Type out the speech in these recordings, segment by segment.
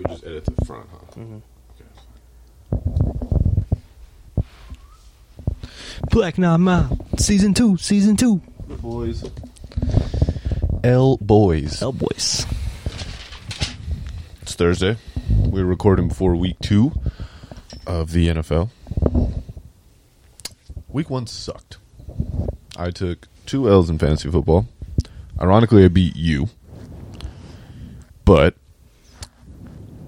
You'll just edit the front, huh? Mm-hmm. Black Knob Mob, season two, season two. Boys. L boys. L boys. It's Thursday. We're recording before week two of the NFL. Week one sucked. I took two L's in fantasy football. Ironically, I beat you. But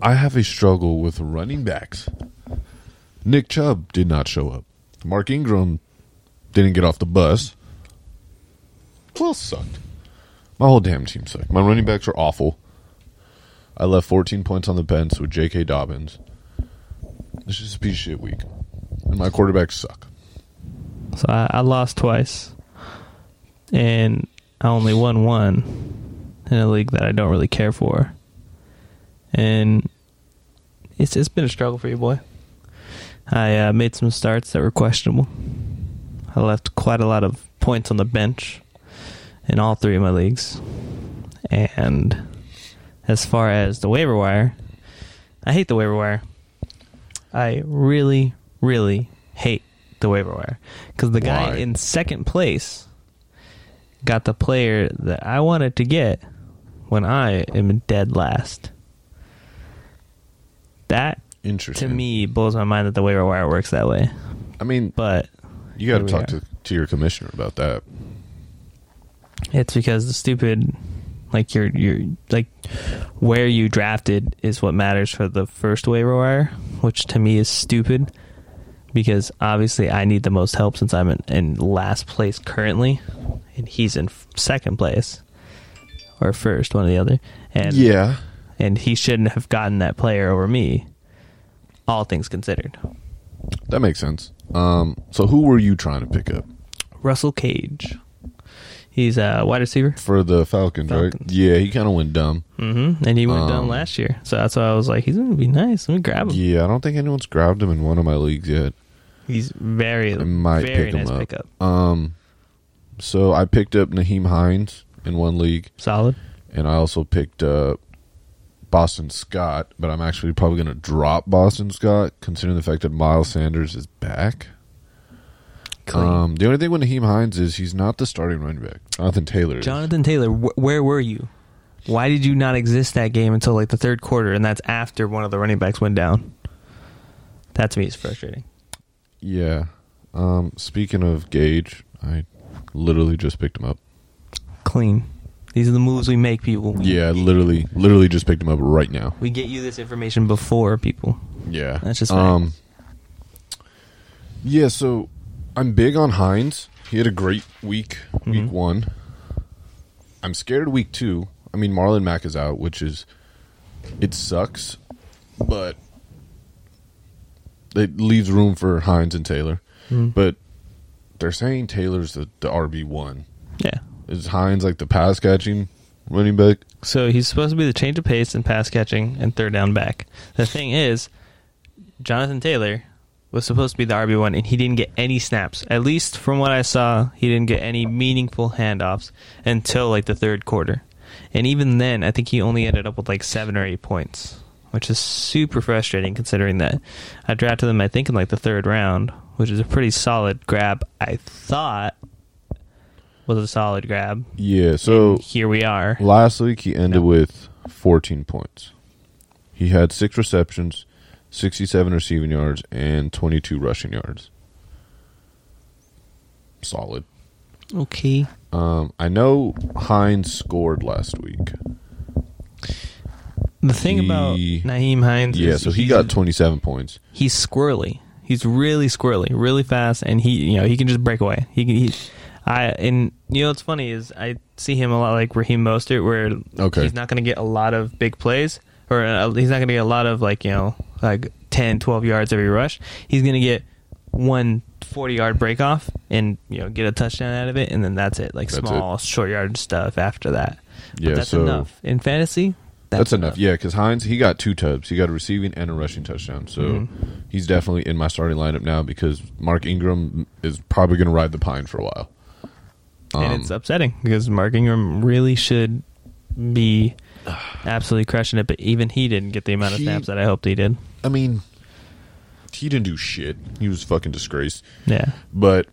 I have a struggle with running backs. Nick Chubb did not show up. Mark Ingram didn't get off the bus. Else sucked? My whole damn team sucked. My running backs are awful. I left 14 points on the bench with J.K. Dobbins. This is a piece of shit week. And my quarterbacks suck. So I, I lost twice, and I only won one in a league that I don't really care for, and it's it's been a struggle for you, boy. I uh, made some starts that were questionable. I left quite a lot of points on the bench in all three of my leagues, and as far as the waiver wire, I hate the waiver wire. I really, really hate the waiver wire because the guy in second place got the player that I wanted to get when I am dead last. That to me blows my mind that the waiver wire works that way. I mean, But you got to talk to, to your commissioner about that. It's because the stupid, like your your like where you drafted is what matters for the first waiver wire, which to me is stupid. Because obviously I need the most help since I'm in, in last place currently, and he's in second place or first, one or the other. And yeah. And he shouldn't have gotten that player over me. All things considered, That makes sense. Um, so who were you trying to pick up Russell Gage. He's a wide receiver. for the Falcons, right? Yeah, he kind of went dumb. Mm-hmm. And he went Um, down last year. So that's why I was like, he's going to be nice. Let me grab him. Yeah, I don't think anyone's grabbed him in one of my leagues yet. He's very, I might very pick him nice up. pickup. Um, so I picked up Nyheim Hines in one league, Solid. and I also picked up Boston Scott. But I'm actually probably going to drop Boston Scott, considering the fact that Miles Sanders is back. Um, the only thing with Nyheim Hines is he's not the starting running back. Jonathan Taylor. is. Jonathan Taylor, wh- where were you? Why did you not exist that game until like the third quarter? And that's after one of the running backs went down. That to me is frustrating. Yeah. Um, speaking of Gage, I literally just picked him up. Clean. These are the moves we make, people. Yeah, literally, literally just picked him up right now. We get you this information before people. Yeah, That's just um. Yeah, so I'm big on Hines. He had a great week, week Mhm. one. I'm scared of week two. I mean, Marlon Mack is out, which is it sucks, but it leaves room for Hines and Taylor. Mm. But they're saying Taylor's the, the RB one. Yeah. Is Hines like the pass catching running back? So he's supposed to be the change of pace and pass catching and third down back. The thing is, Jonathan Taylor was supposed to be the RB one, and he didn't get any snaps. At least from what I saw, he didn't get any meaningful handoffs until like the third quarter. And even then, I think he only ended up with like seven or eight points, which is super frustrating considering that I drafted him, I think, in like the third round, which is a pretty solid grab. I thought was a solid grab. Yeah. So And here we are. Last week he ended No. with 14 points. He had six receptions, 67 receiving yards, and 22 rushing yards. Solid. Okay. Um, I know Hines scored last week. The thing about He- Nyheim Hines, Yeah, is so he got 27 points. he's squirrely. He's really squirrely, really fast, and he you know he can just break away. He can. He, I and you know what's funny is I see him a lot like Raheem Mostert, where Okay. he's not going to get a lot of big plays, or uh, he's not going to get a lot of like you know like 10, 12 yards every rush. He's going to get one 40 yard break off and you know get a touchdown out of it, and then that's it. Like That's small short yard stuff after that. But Yeah, that's so enough in fantasy. That's, enough. Yeah, because Hines he got two tubs. He got a receiving and a rushing touchdown. So Mhm. he's definitely in my starting lineup now because Mark Ingram is probably going to ride the pine for a while. And Um, it's upsetting because Mark Ingram really should be absolutely crushing it, but even he didn't get the amount of He- snaps that I hoped he did. I mean, he didn't do shit. He was fucking disgraced. Yeah. But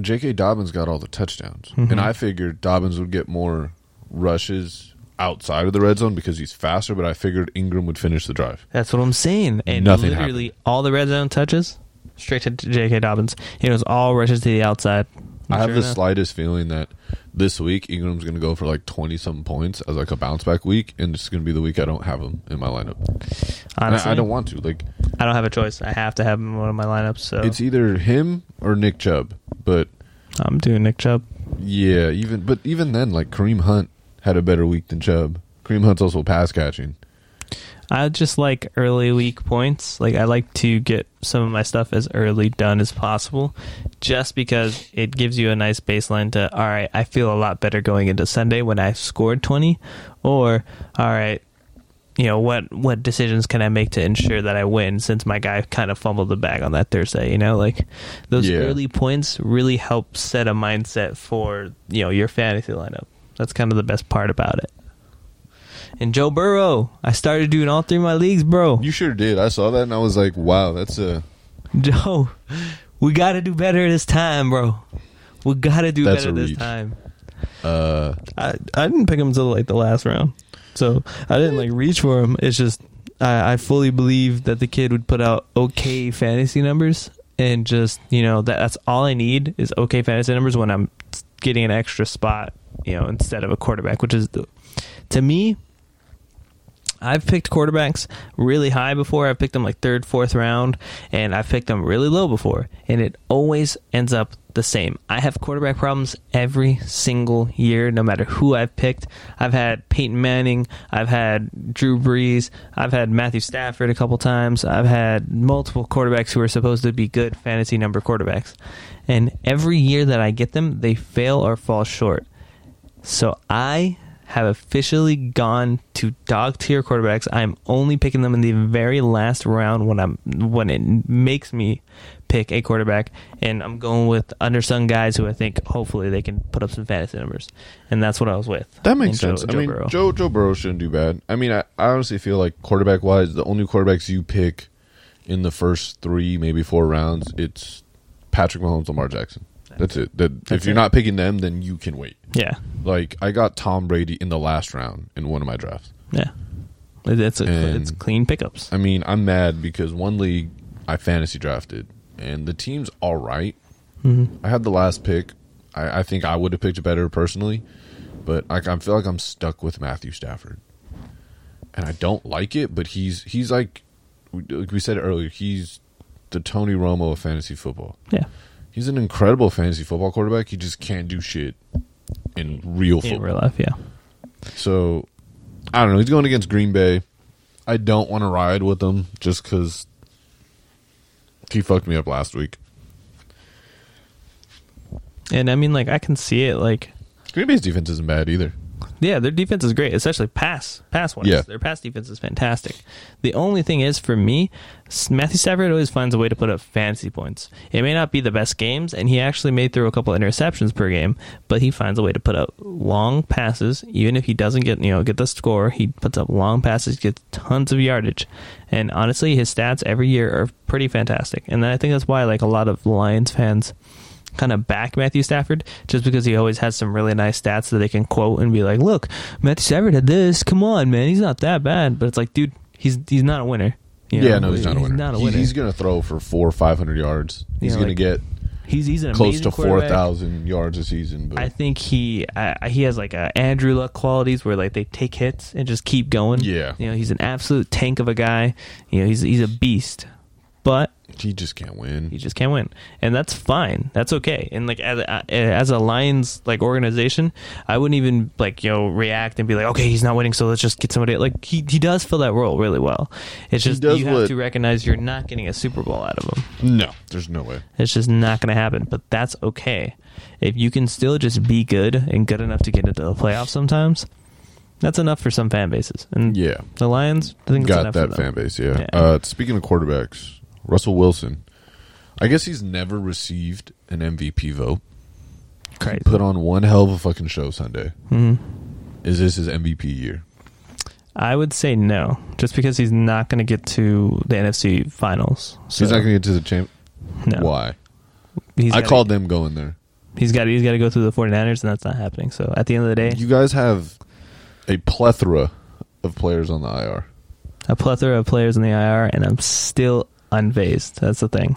J.K. Dobbins got all the touchdowns, Mhm. and I figured Dobbins would get more rushes outside of the red zone because he's faster. But I figured Ingram would finish the drive. That's what I'm saying. And Nothing literally all the red zone touches straight to J.K. Dobbins. It was all rushes to the outside. I have Sure the enough. slightest feeling that this week Ingram's going to go for like twenty something points as like a bounce back week, and it's going to be the week I don't have him in my lineup. Honestly, I, I don't want to. Like I don't have a choice. I have to have him in one of my lineups. So it's either him or Nick Chubb. But I'm doing Nick Chubb. yeah, even but even then, like Kareem Hunt had a better week than Chubb. Kareem Hunt's also pass catching. I just like early week points. Like I like to get some of my stuff as early done as possible, just because it gives you a nice baseline to. All right, I feel a lot better going into Sunday when I've scored twenty, or all right, you know what what decisions can I make to ensure that I win since my guy kind of fumbled the bag on that Thursday. You know, like those Yeah. early points really help set a mindset for you know your fantasy lineup. That's kind of the best part about it. And Joe Burrow, I started doing all three of my leagues, bro. You sure did. I saw that and I was like, wow, that's a Joe, we got to do better this time, bro. We got to do That's better a this reach. time. uh I I didn't pick him until like the last round, so I didn't like reach for him. It's just I, I fully believe that the kid would put out okay fantasy numbers, and just you know that that's all I need is okay fantasy numbers when I'm getting an extra spot, you know, instead of a quarterback, which is the, to me. I've picked quarterbacks really high before. I've picked them like third, fourth round, and I've picked them really low before, and it always ends up the same. I have quarterback problems every single year, no matter who I've picked. I've had Peyton Manning, I've had Drew Brees, I've had Matthew Stafford a couple times, I've had multiple quarterbacks who are supposed to be good fantasy number quarterbacks, and every year that I get them, they fail or fall short. So I have officially gone to dog tier quarterbacks. I'm only picking them in the very last round when I'm when it makes me pick a quarterback, and I'm going with undersung guys who I think hopefully they can put up some fantasy numbers, and that's what I was with. That makes Joe- sense. Joe I mean, Burrow. Joe Joe Burrow shouldn't do bad. I mean, I, I honestly feel like quarterback wise, the only quarterbacks you pick in the first three, maybe four rounds, it's Patrick Mahomes, Lamar Jackson. That's it. That if you're it. not picking them, then you can wait. yeah, Like I got Tom Brady in the last round in one of my drafts. yeah, it's a, And- it's clean pickups. I mean, I'm mad because one league I fantasy drafted and the team's all right. Mhm. I had the last pick. I, I think I would have picked better personally, but I, I feel like I'm stuck with Matthew Stafford, and I don't like it. But he's he's like like we said earlier, he's the Tony Romo of fantasy football. Yeah, He's an incredible fantasy football quarterback. He just can't do shit in real in football. real life, yeah. So I don't know. He's going against Green Bay. I don't want to ride with him just because he fucked me up last week. And I mean, like I can see it, like Green Bay's defense isn't bad either. Yeah, their defense is great, especially pass pass wise. Yeah. Their pass defense is fantastic. The only thing is for me, Matthew Stafford always finds a way to put up fantasy points. It may not be the best games, and he actually may throw a couple interceptions per game, but he finds a way to put up long passes. Even if he doesn't get you know get the score, he puts up long passes, gets tons of yardage, and honestly, his stats every year are pretty fantastic. And I think that's why like a lot of Lions fans kind of back Matthew Stafford just because he always has some really nice stats that they can quote and be like, "Look, Matthew Stafford had this. Come on, man, he's not that bad." But it's like, dude, he's he's not a winner. You yeah, no, he's not a winner. He's not a winner. he's going to throw for four or five hundred yards. He's Yeah, going like, to get he's he's an close to four thousand yards a season. But I think he uh, he has like a Andrew Luck qualities where like they take hits and just keep going. Yeah. you know he's an absolute tank of a guy. You know he's he's a beast, but he just can't win. He just can't win, and that's fine. That's okay. And like as a, as a Lions like organization, I wouldn't even like you know react and be like, okay, he's not winning, so let's just get somebody. Like he he does fill that role really well. It's just you have what- to recognize you're not getting a Super Bowl out of him. No, there's no way. It's just not going to happen. But that's okay if you can still just be good and good enough to get into the playoffs. Sometimes that's enough for some fan bases. And Yeah, the Lions, I think it's got enough that fan base. Yeah. Yeah. Uh, speaking of quarterbacks, Russell Wilson. I guess he's never received an MVP vote. Crazy. Put on one hell of a fucking show Sunday. Mhm. Is this his MVP year? I would say no, just because he's not going to get to the NFC Finals. So, He's not going to get to the champ. no. Why? He's I gotta- called them going there. He's got. He's got to go through the 49ers, and that's not happening. So at the end of the day, You guys have a plethora of players on the IR. a plethora of players in the IR, and I'm still unfazed. That's the thing.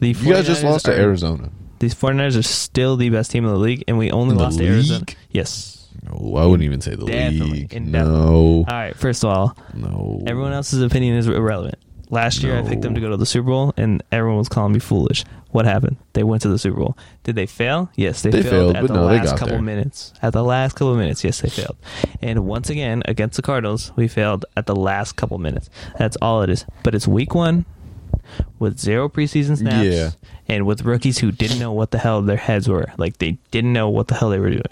The You guys just 49ers lost to Arizona. These 49ers are still the best team in the league, and we only In lost to Arizona. Yes. No, I wouldn't even say the Definitely. league. Indefinitely. No, All right. First of all, no. everyone else's opinion is irrelevant. Last year, I picked them to go to the Super Bowl, and everyone was calling me foolish. What happened? They went to the Super Bowl. Did they fail? Yes, they, They failed, failed, at the no, last couple there. minutes. At the last couple minutes, yes, they failed. And once again, against the Cardinals, we failed at the last couple minutes. That's all it is. But it's week one with zero preseason snaps Yeah. and with rookies who didn't know what the hell their heads were. Like they didn't know what the hell they were doing.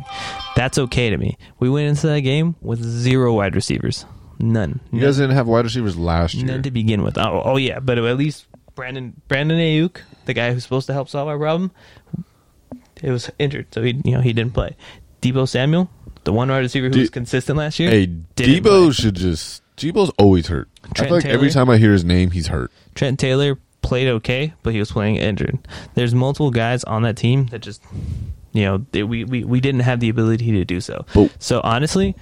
That's okay to me. We went into that game with zero wide receivers. None. You None. guys didn't have wide receivers last year. None to begin with. Oh, oh yeah, but at least Brandon Brandon Aiyuk, the guy who's supposed to help solve our problem, it was injured, so he you know he didn't play. Deebo Samuel, the one wide receiver who De- was consistent last year, Hey, didn't Deebo play. should just. Deebo's always hurt. I Trent feel like every Taylor? time I hear his name, he's hurt. Trent Taylor played okay, but he was playing injured. There's multiple guys on that team that just, you know, they, we, we we didn't have the ability to do so. But- So honestly,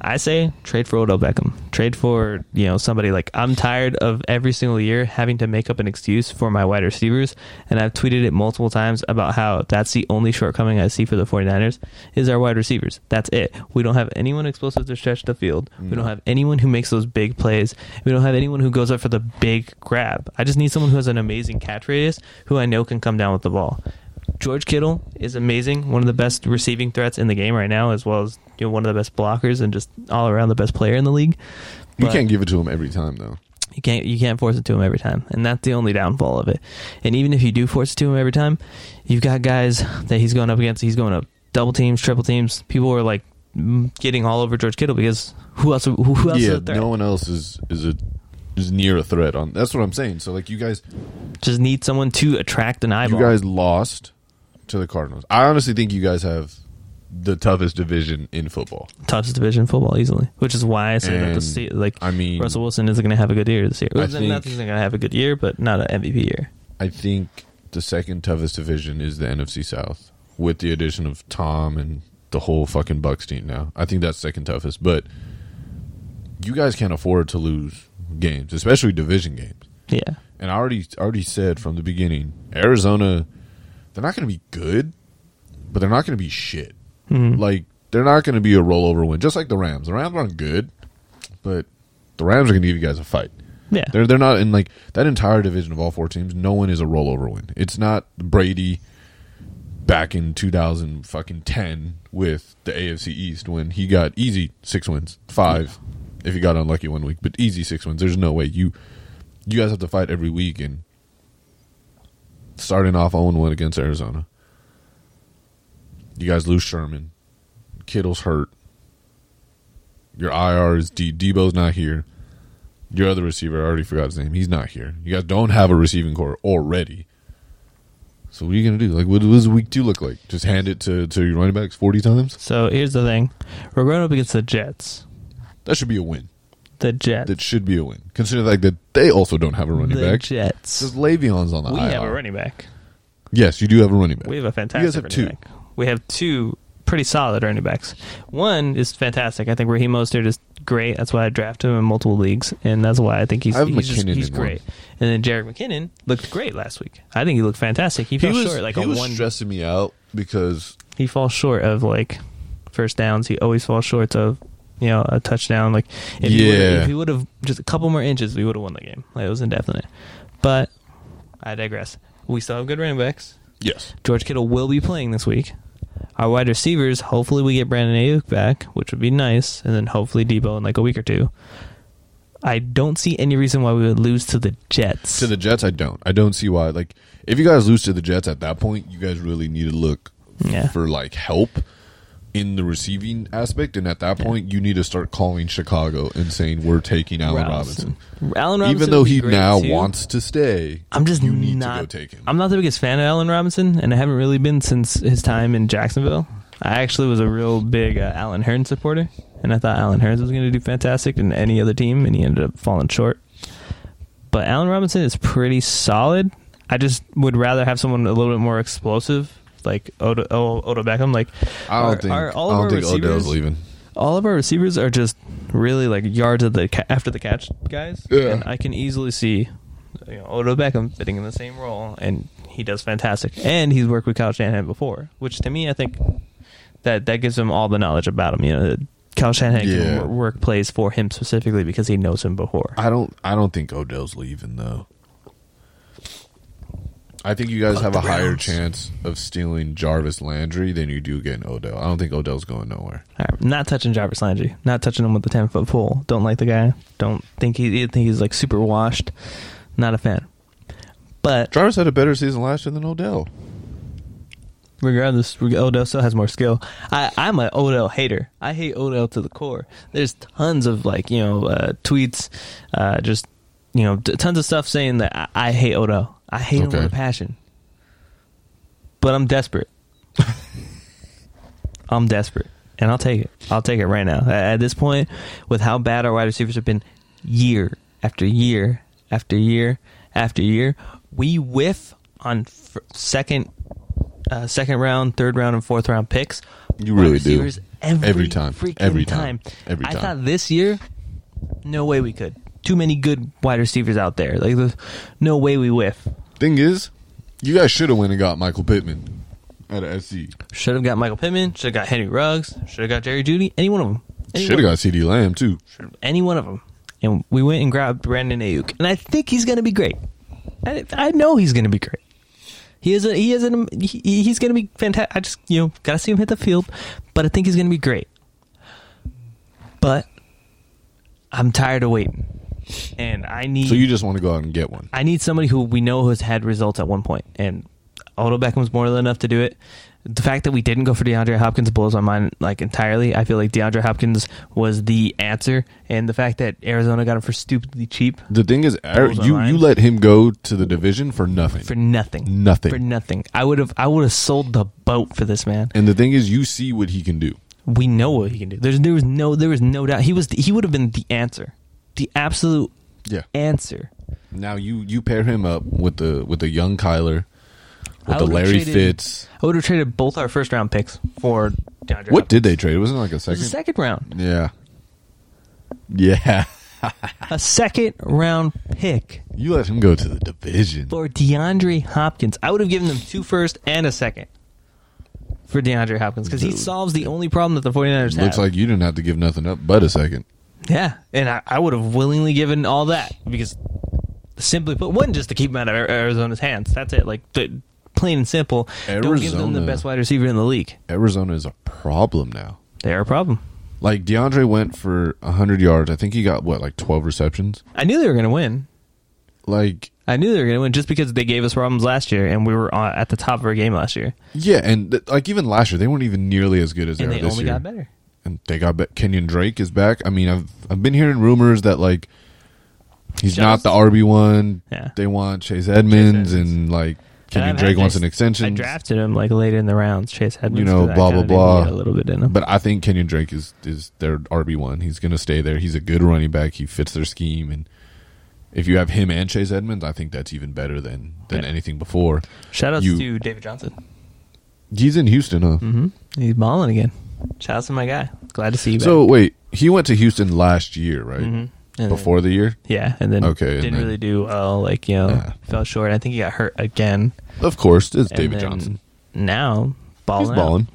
I say trade for Odell Beckham. Trade for you know somebody like I'm tired of every single year having to make up an excuse for my wide receivers, and I've tweeted it multiple times about how that's the only shortcoming I see for the 49ers is our wide receivers. That's it. We don't have anyone explosive to stretch the field. We don't have anyone who makes those big plays. We don't have anyone who goes up for the big grab. I just need someone who has an amazing catch radius who I know can come down with the ball. George Kittle is amazing, one of the best receiving threats in the game right now, as well as you know one of the best blockers and just all around the best player in the league. You can't give it to him every time, though. you can't you can't force it to him every time, and that's the only downfall of it. And even if you do force it to him every time, you've got guys that he's going up against. He's going up double teams, triple teams. People are like getting all over George Kittle because who else? Who, who else is yeah, no one else is is a is near a threat on. That's what I'm saying. So like you guys, Just need someone to attract an eyeball. you guys lost to the Cardinals. I honestly think you guys have the toughest division in football. toughest division in football easily, which is why I say that the se- like I mean, Russell Wilson isn't going to have a good year this year. I not think- he's going to have a good year, but not an MVP year. I think the second toughest division is the NFC South with the addition of Tom and the whole fucking Bucks team now. I think that's second toughest, but you guys can't afford to lose games, especially division games. Yeah, And I already already said from the beginning, Arizona, they're not going to be good, but they're not going to be shit. Mhm. Like they're not going to be a rollover win, just like the Rams. The Rams aren't good, but the Rams are going to give you guys a fight. yeah. They're they're not in like that entire division of all four teams. No one is a rollover win. It's not Brady back in 2000 fucking 10 with the AFC East when he got easy six wins, five if he got unlucky one week, but easy six wins. There's no way you you guys have to fight every week and starting off 0 1 against Arizona. You guys lose Sherman. Kittle's hurt. Your IR is D. Deebo's not here. Your other receiver, I already forgot his name. He's not here. You guys don't have a receiving core already. So what are you gonna do? Like, what, what does week two look like? Just hand it to, to your running backs forty times? So here's the thing: we're going up against the Jets. That should be a win. The Jets. That should be a win. Consider like that they also don't have a running the back. Jets. Just Le'Veon's on the We IR. have a running back. Yes, you do have a running back. We have a fantastic. You guys have running two. back. We have two pretty solid running backs. One is fantastic. I think Raheem Mostert is great. That's why I drafted him in multiple leagues, and that's why I think he's I have he's, just, he's in great. And then Jerick McKinnon looked great last week. I think he looked fantastic. He He fell was, short like he on was one. stressing me out because He falls short of like first downs. He always falls short of you know a touchdown. Like if Yeah. he would have just a couple more inches, we would have won the game. Like it was indefinite. But I digress. We still have good running backs. yes, George Kittle will be playing this week. Our wide receivers, hopefully we get Brandon Aiyuk back, which would be nice, and then hopefully Deebo in like a week or two. I don't see any reason why we would lose to the Jets. to the Jets, I don't. I don't see why. Like, if you guys lose to the Jets at that point, you guys really need to look Yeah. for like help in the receiving aspect, and at that point, you need to start calling Chicago and saying we're taking Allen Robinson. Allen Robinson, Even though he now too. wants to stay, I'm just you need not, to go take him. I'm not the biggest fan of Allen Robinson, and I haven't really been since his time in Jacksonville. I actually was a real big uh, Allen Hearn supporter, and I thought Allen Hurns was going to do fantastic in any other team, and he ended up falling short. But Allen Robinson is pretty solid. I just would rather have someone a little bit more explosive, like Odo, O- Odo Beckham. Like I don't our- think our- all I of don't our think receivers- Odell's leaving. all of our receivers are just really like yards of the ca- after the catch guys. Yeah. And I can easily see you know, Odo Beckham fitting in the same role, and he does fantastic. And he's worked with Kyle Shanahan before, which to me, I think that that gives him all the knowledge about him. You know, Kyle Shanahan Yeah. can work plays for him specifically because he knows him before. I don't. I don't think Odell's leaving though. I think you guys Fuck have the a higher Browns. chance of stealing Jarvis Landry than you do getting Odell. I don't think Odell's going nowhere. All right, not touching Jarvis Landry, not touching him with the ten foot pole. Don't like the guy. Don't think he think he's like super washed. Not a fan. But Jarvis had a better season last year than Odell. regardless, Odell still has more skill. I, I'm an Odell hater. I hate Odell to the core. There's tons of like you know uh, tweets, uh, just you know t- tons of stuff saying that I, I hate Odell. I hate him with a passion. But I'm desperate. I'm desperate, and I'll take it. I'll take it right now. At, this point, with how bad our wide receivers have been, year after year after year after year, we whiff on f- second, uh, second round, third round, and fourth round picks. You really do. receivers Every, time, Every time. freaking Every time. I thought this year, no way we could. Too many good wide receivers out there. Like, there's no way we whiff. Thing is, you guys should have went and got Michael Pittman at a SC. Should have got Michael Pittman. Should have got Henry Ruggs. Should have got Jerry Jeudy. Any one of them. Should have got CeeDee Lamb too. any one of them. And we went and grabbed Brandon Aiyuk, and I think he's going to be great. I, I know he's going to be great. He is a, he is an, he, he's going to be fantastic. I just you know got to see him hit the field, but I think he's going to be great. But I'm tired of waiting, and I need So you just want to go out and get one. I need somebody who we know has had results at one point, and Odell Beckham's more than enough to do it. The fact that we didn't go for DeAndre Hopkins blows my mind like entirely. I feel like DeAndre Hopkins was the answer, and the fact that Arizona got him for stupidly cheap The thing is, Ar- Blows my you you let him go to the division for nothing. for nothing, Nothing. for nothing. I would have I would have sold the boat for this man. and the thing is, you see what he can do. We know what he can do. There's there was no there was no doubt he was he would have been the answer, the absolute Yeah. answer. Now you you pair him up with the with the young Kyler, with the Larry traded- Fitz. I would have traded both our first round picks for DeAndre. What Hopkins. did they trade? It wasn't like a It second. a second round? Yeah. Yeah. a second round pick You let him go to the division. for DeAndre Hopkins. I would have given them two first and a second for DeAndre Hopkins because he solves the only problem that the 49ers Looks have. like you didn't have to give nothing up but a second. Yeah, and I, I would have willingly given all that because simply put, one just to keep him out of Arizona's hands. That's it. Like the, plain and simple. Don't give them the best wide receiver in the league. Arizona is a problem now. They're a problem. Like DeAndre went for 100 yards. I think he got what like 12 receptions. I knew they were going to win. Like I knew they were going to win just because they gave us problems last year, and we were at the top of our game last year, yeah, and th- like even last year they weren't even nearly as good as they and are they this only year. got better. And they got be- Kenyon Drake is back. I mean, I've I've been hearing rumors that like he's not the RB one. Yeah. They want Chase Edmonds, Edmonds. and like Kenyon Drake wants an extension. I drafted him like later in the rounds. Chase Edmonds, You know, blah, blah, blah. A little bit in him. But I think Kenyon Drake is is their RB one. He's going to stay there. He's a good running back. He fits their scheme, and if you have him and Chase Edmonds, I think that's even better than than Yeah. anything before. Shout outs you- to David Johnson. He's in Houston, huh? hmm He's balling again. To my guy. Glad to see you. So wait, he went to Houston last year, right? back. Mhm. Before the year, yeah, and then Okay, didn't then- really do well. Like you know, Yeah. fell short. I think he got hurt again. of course, it's And David Johnson. Now balling. He's out. balling.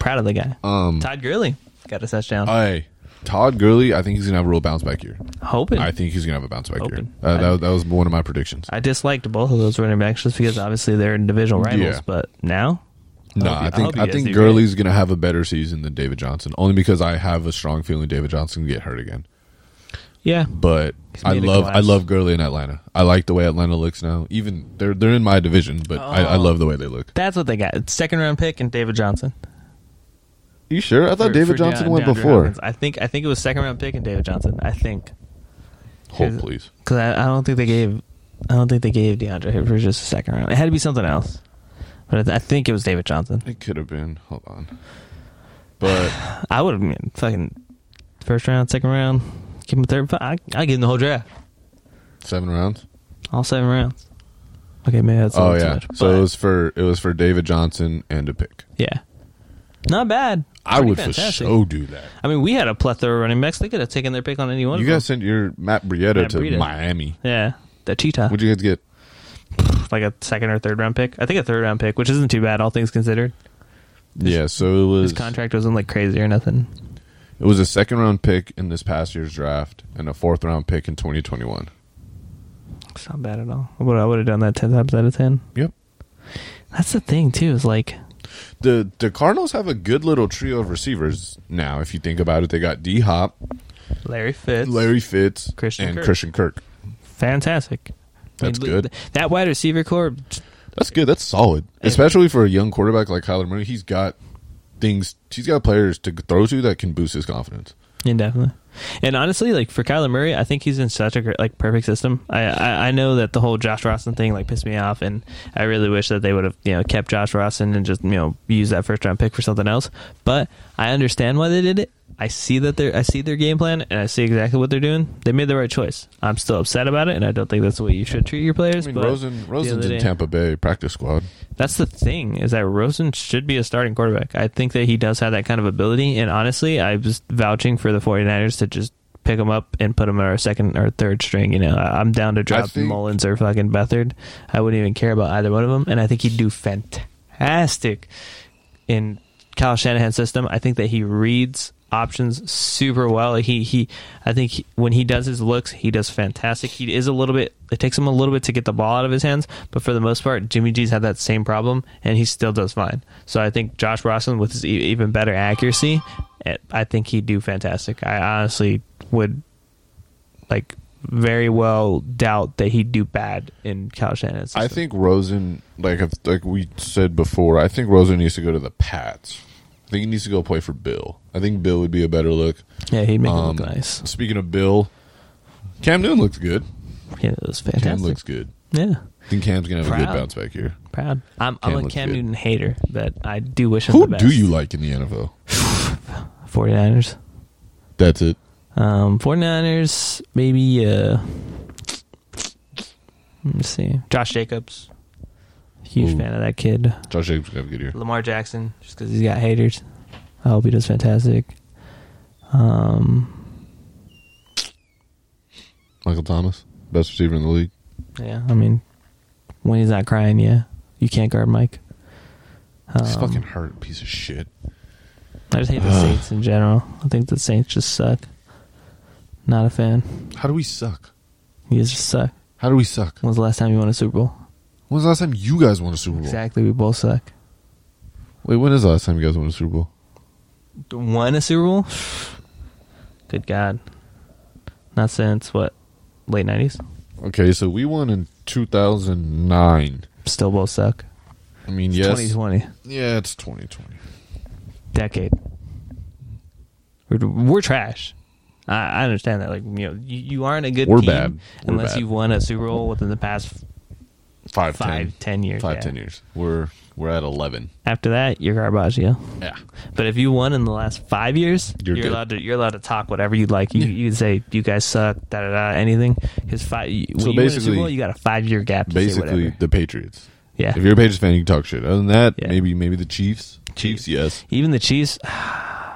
Proud of the guy. Um, Todd Gurley got a touchdown. Hey, Todd Gurley, I think he's gonna have a real bounce back year. Hoping. I think he's gonna have a bounce back Hoping. year. Uh, that, that was one of my predictions. I disliked both of those running backs just because obviously they're divisional rivals. Yeah. But now, No, I I think I, think Gurley's gonna have a better season than David Johnson, only because I have a strong feeling David Johnson can get hurt again. yeah, But I love I love Gurley in Atlanta. I like the way Atlanta looks now. Even they're they're in my division, but I, I Oh. love the way they look. that's what they got. It's second round pick and David Johnson. You sure? I thought For- David for Johnson went DeAndre before. Hopkins. I think I think it was second round pick and David Johnson. I think Hold please. because I, I don't think they gave I don't think they gave DeAndre for just a second round. It had to be something else, but I, th- I think it was David Johnson. It could have been. Hold on. But I would have been fucking first round, second round, give him third. I I give him the whole draft, Seven rounds. all seven rounds. Okay, maybe that's a Oh little too yeah. much, So but it was for it was for David Johnson and a pick. yeah, not bad. I Pretty would fantastic. for sure do that. I mean, we had a plethora of running backs. They could have taken their pick on any one. You of them. guys sent your Matt Breida Matt to Breida. Miami. yeah, the cheetah, What'd you guys get? Like a second or third round pick. I think a third round pick, which isn't too bad, all things considered. yeah, so it was His contract wasn't like crazy or nothing. it was a second round pick in this past year's draft and a fourth round pick in 2021. It's not bad at all. I would I would have done that ten times out of ten. Yep. That's the thing too. Is like The the Cardinals have a good little trio of receivers now. If you think about it, they got D Hop, Larry Fitz, Larry Fitz, Christian and Kirk. Christian Kirk. fantastic. That's I mean, good. That wide receiver core, That's good. That's solid, especially for a young quarterback like Kyler Murray. He's got things. He's got players to throw to that can boost his confidence. yeah, definitely. And honestly, like for Kyler Murray, I think he's in such a great, like perfect system. I, I I know that the whole Josh Rosen thing like pissed me off, and I really wish that they would have you know kept Josh Rosen and just you know use that first round pick for something else. But I understand why they did it. I see that they're I see their game plan and I see exactly what they're doing. They made the right choice. I'm still upset about it, and I don't think that's the way you should treat your players. I mean, Rosen Rosen's in Tampa Bay practice squad. That's the thing is that Rosen should be a starting quarterback. I think that he does have that kind of ability. And honestly, I was vouching for the 49ers to just pick him up and put him in our second or third string. You know, I'm down to drop think- Mullens or fucking Beathard. I wouldn't even care about either one of them. And I think he'd do fantastic in Kyle Shanahan's system. I think that he reads options super well. He he I think he, when he does his looks, he does fantastic. He is a little bit it takes him a little bit to get the ball out of his hands, but for the most part, Jimmy G's had that same problem and he still does fine. So I think Josh Rosen with his e- even better accuracy, eh, I think he'd do fantastic. I honestly would like very well doubt that he'd do bad in Kyle Shanahan's I think Rosen, like like we said before, I think Rosen needs to go to the Pats. I think he needs to go play for Bill. I think Bill would be a better look. yeah, he'd make Um, it look nice. Speaking of Bill, Cam Newton looks good. Yeah, it was fantastic. Cam fantastic. looks good. yeah. I think Cam's gonna have a good bounce back here. Proud. I'm, I'm a looks Cam good. Newton hater, but I do wish him Who the best. do you like in the NFL? 49ers. That's it. Um, 49ers, maybe, uh, let me see. Josh Jacobs. Huge Ooh. fan of that kid. Josh Jacobs gonna have a good year. Lamar Jackson, just because he's got haters. I hope he does fantastic. Um, Michael Thomas, best receiver in the league. yeah, I mean, when he's not crying, yeah, you can't guard Mike. He's Um, fucking hurt, piece of shit. I just hate the Saints in general. I think the Saints just suck. Not a fan. How do we suck? You guys just suck. How do we suck? When was the last time you won a Super Bowl? When was the last time you guys won a Super Bowl? Exactly, we both suck. Wait, when is the last time you guys won a Super Bowl? Won a Super Bowl? Good God. Not since what? Late nineties? Okay, so we won in 2009. Still both suck. I mean, It's yes. Twenty twenty. Yeah, it's 2020. Decade. We're, we're trash. I, I understand that. Like you know, you, you aren't a good We're team bad. We're unless bad. you've won a Super Bowl within the past Five, five, ten years. Five, yeah. ten years. We're we're at 11. After that, you're garbage, yeah. But if you won in the last five years, You're you're, allowed to you're allowed to talk whatever you'd like. You Yeah. you can say you guys suck, da da da, anything. Because five, when So you win a Super basically- Bowl, you got a five year gap. To Basically, the Patriots. yeah. If you're a Patriots fan, you can talk shit. Other than that, Yeah. maybe maybe the Chiefs. Chiefs, yes. Even the Chiefs,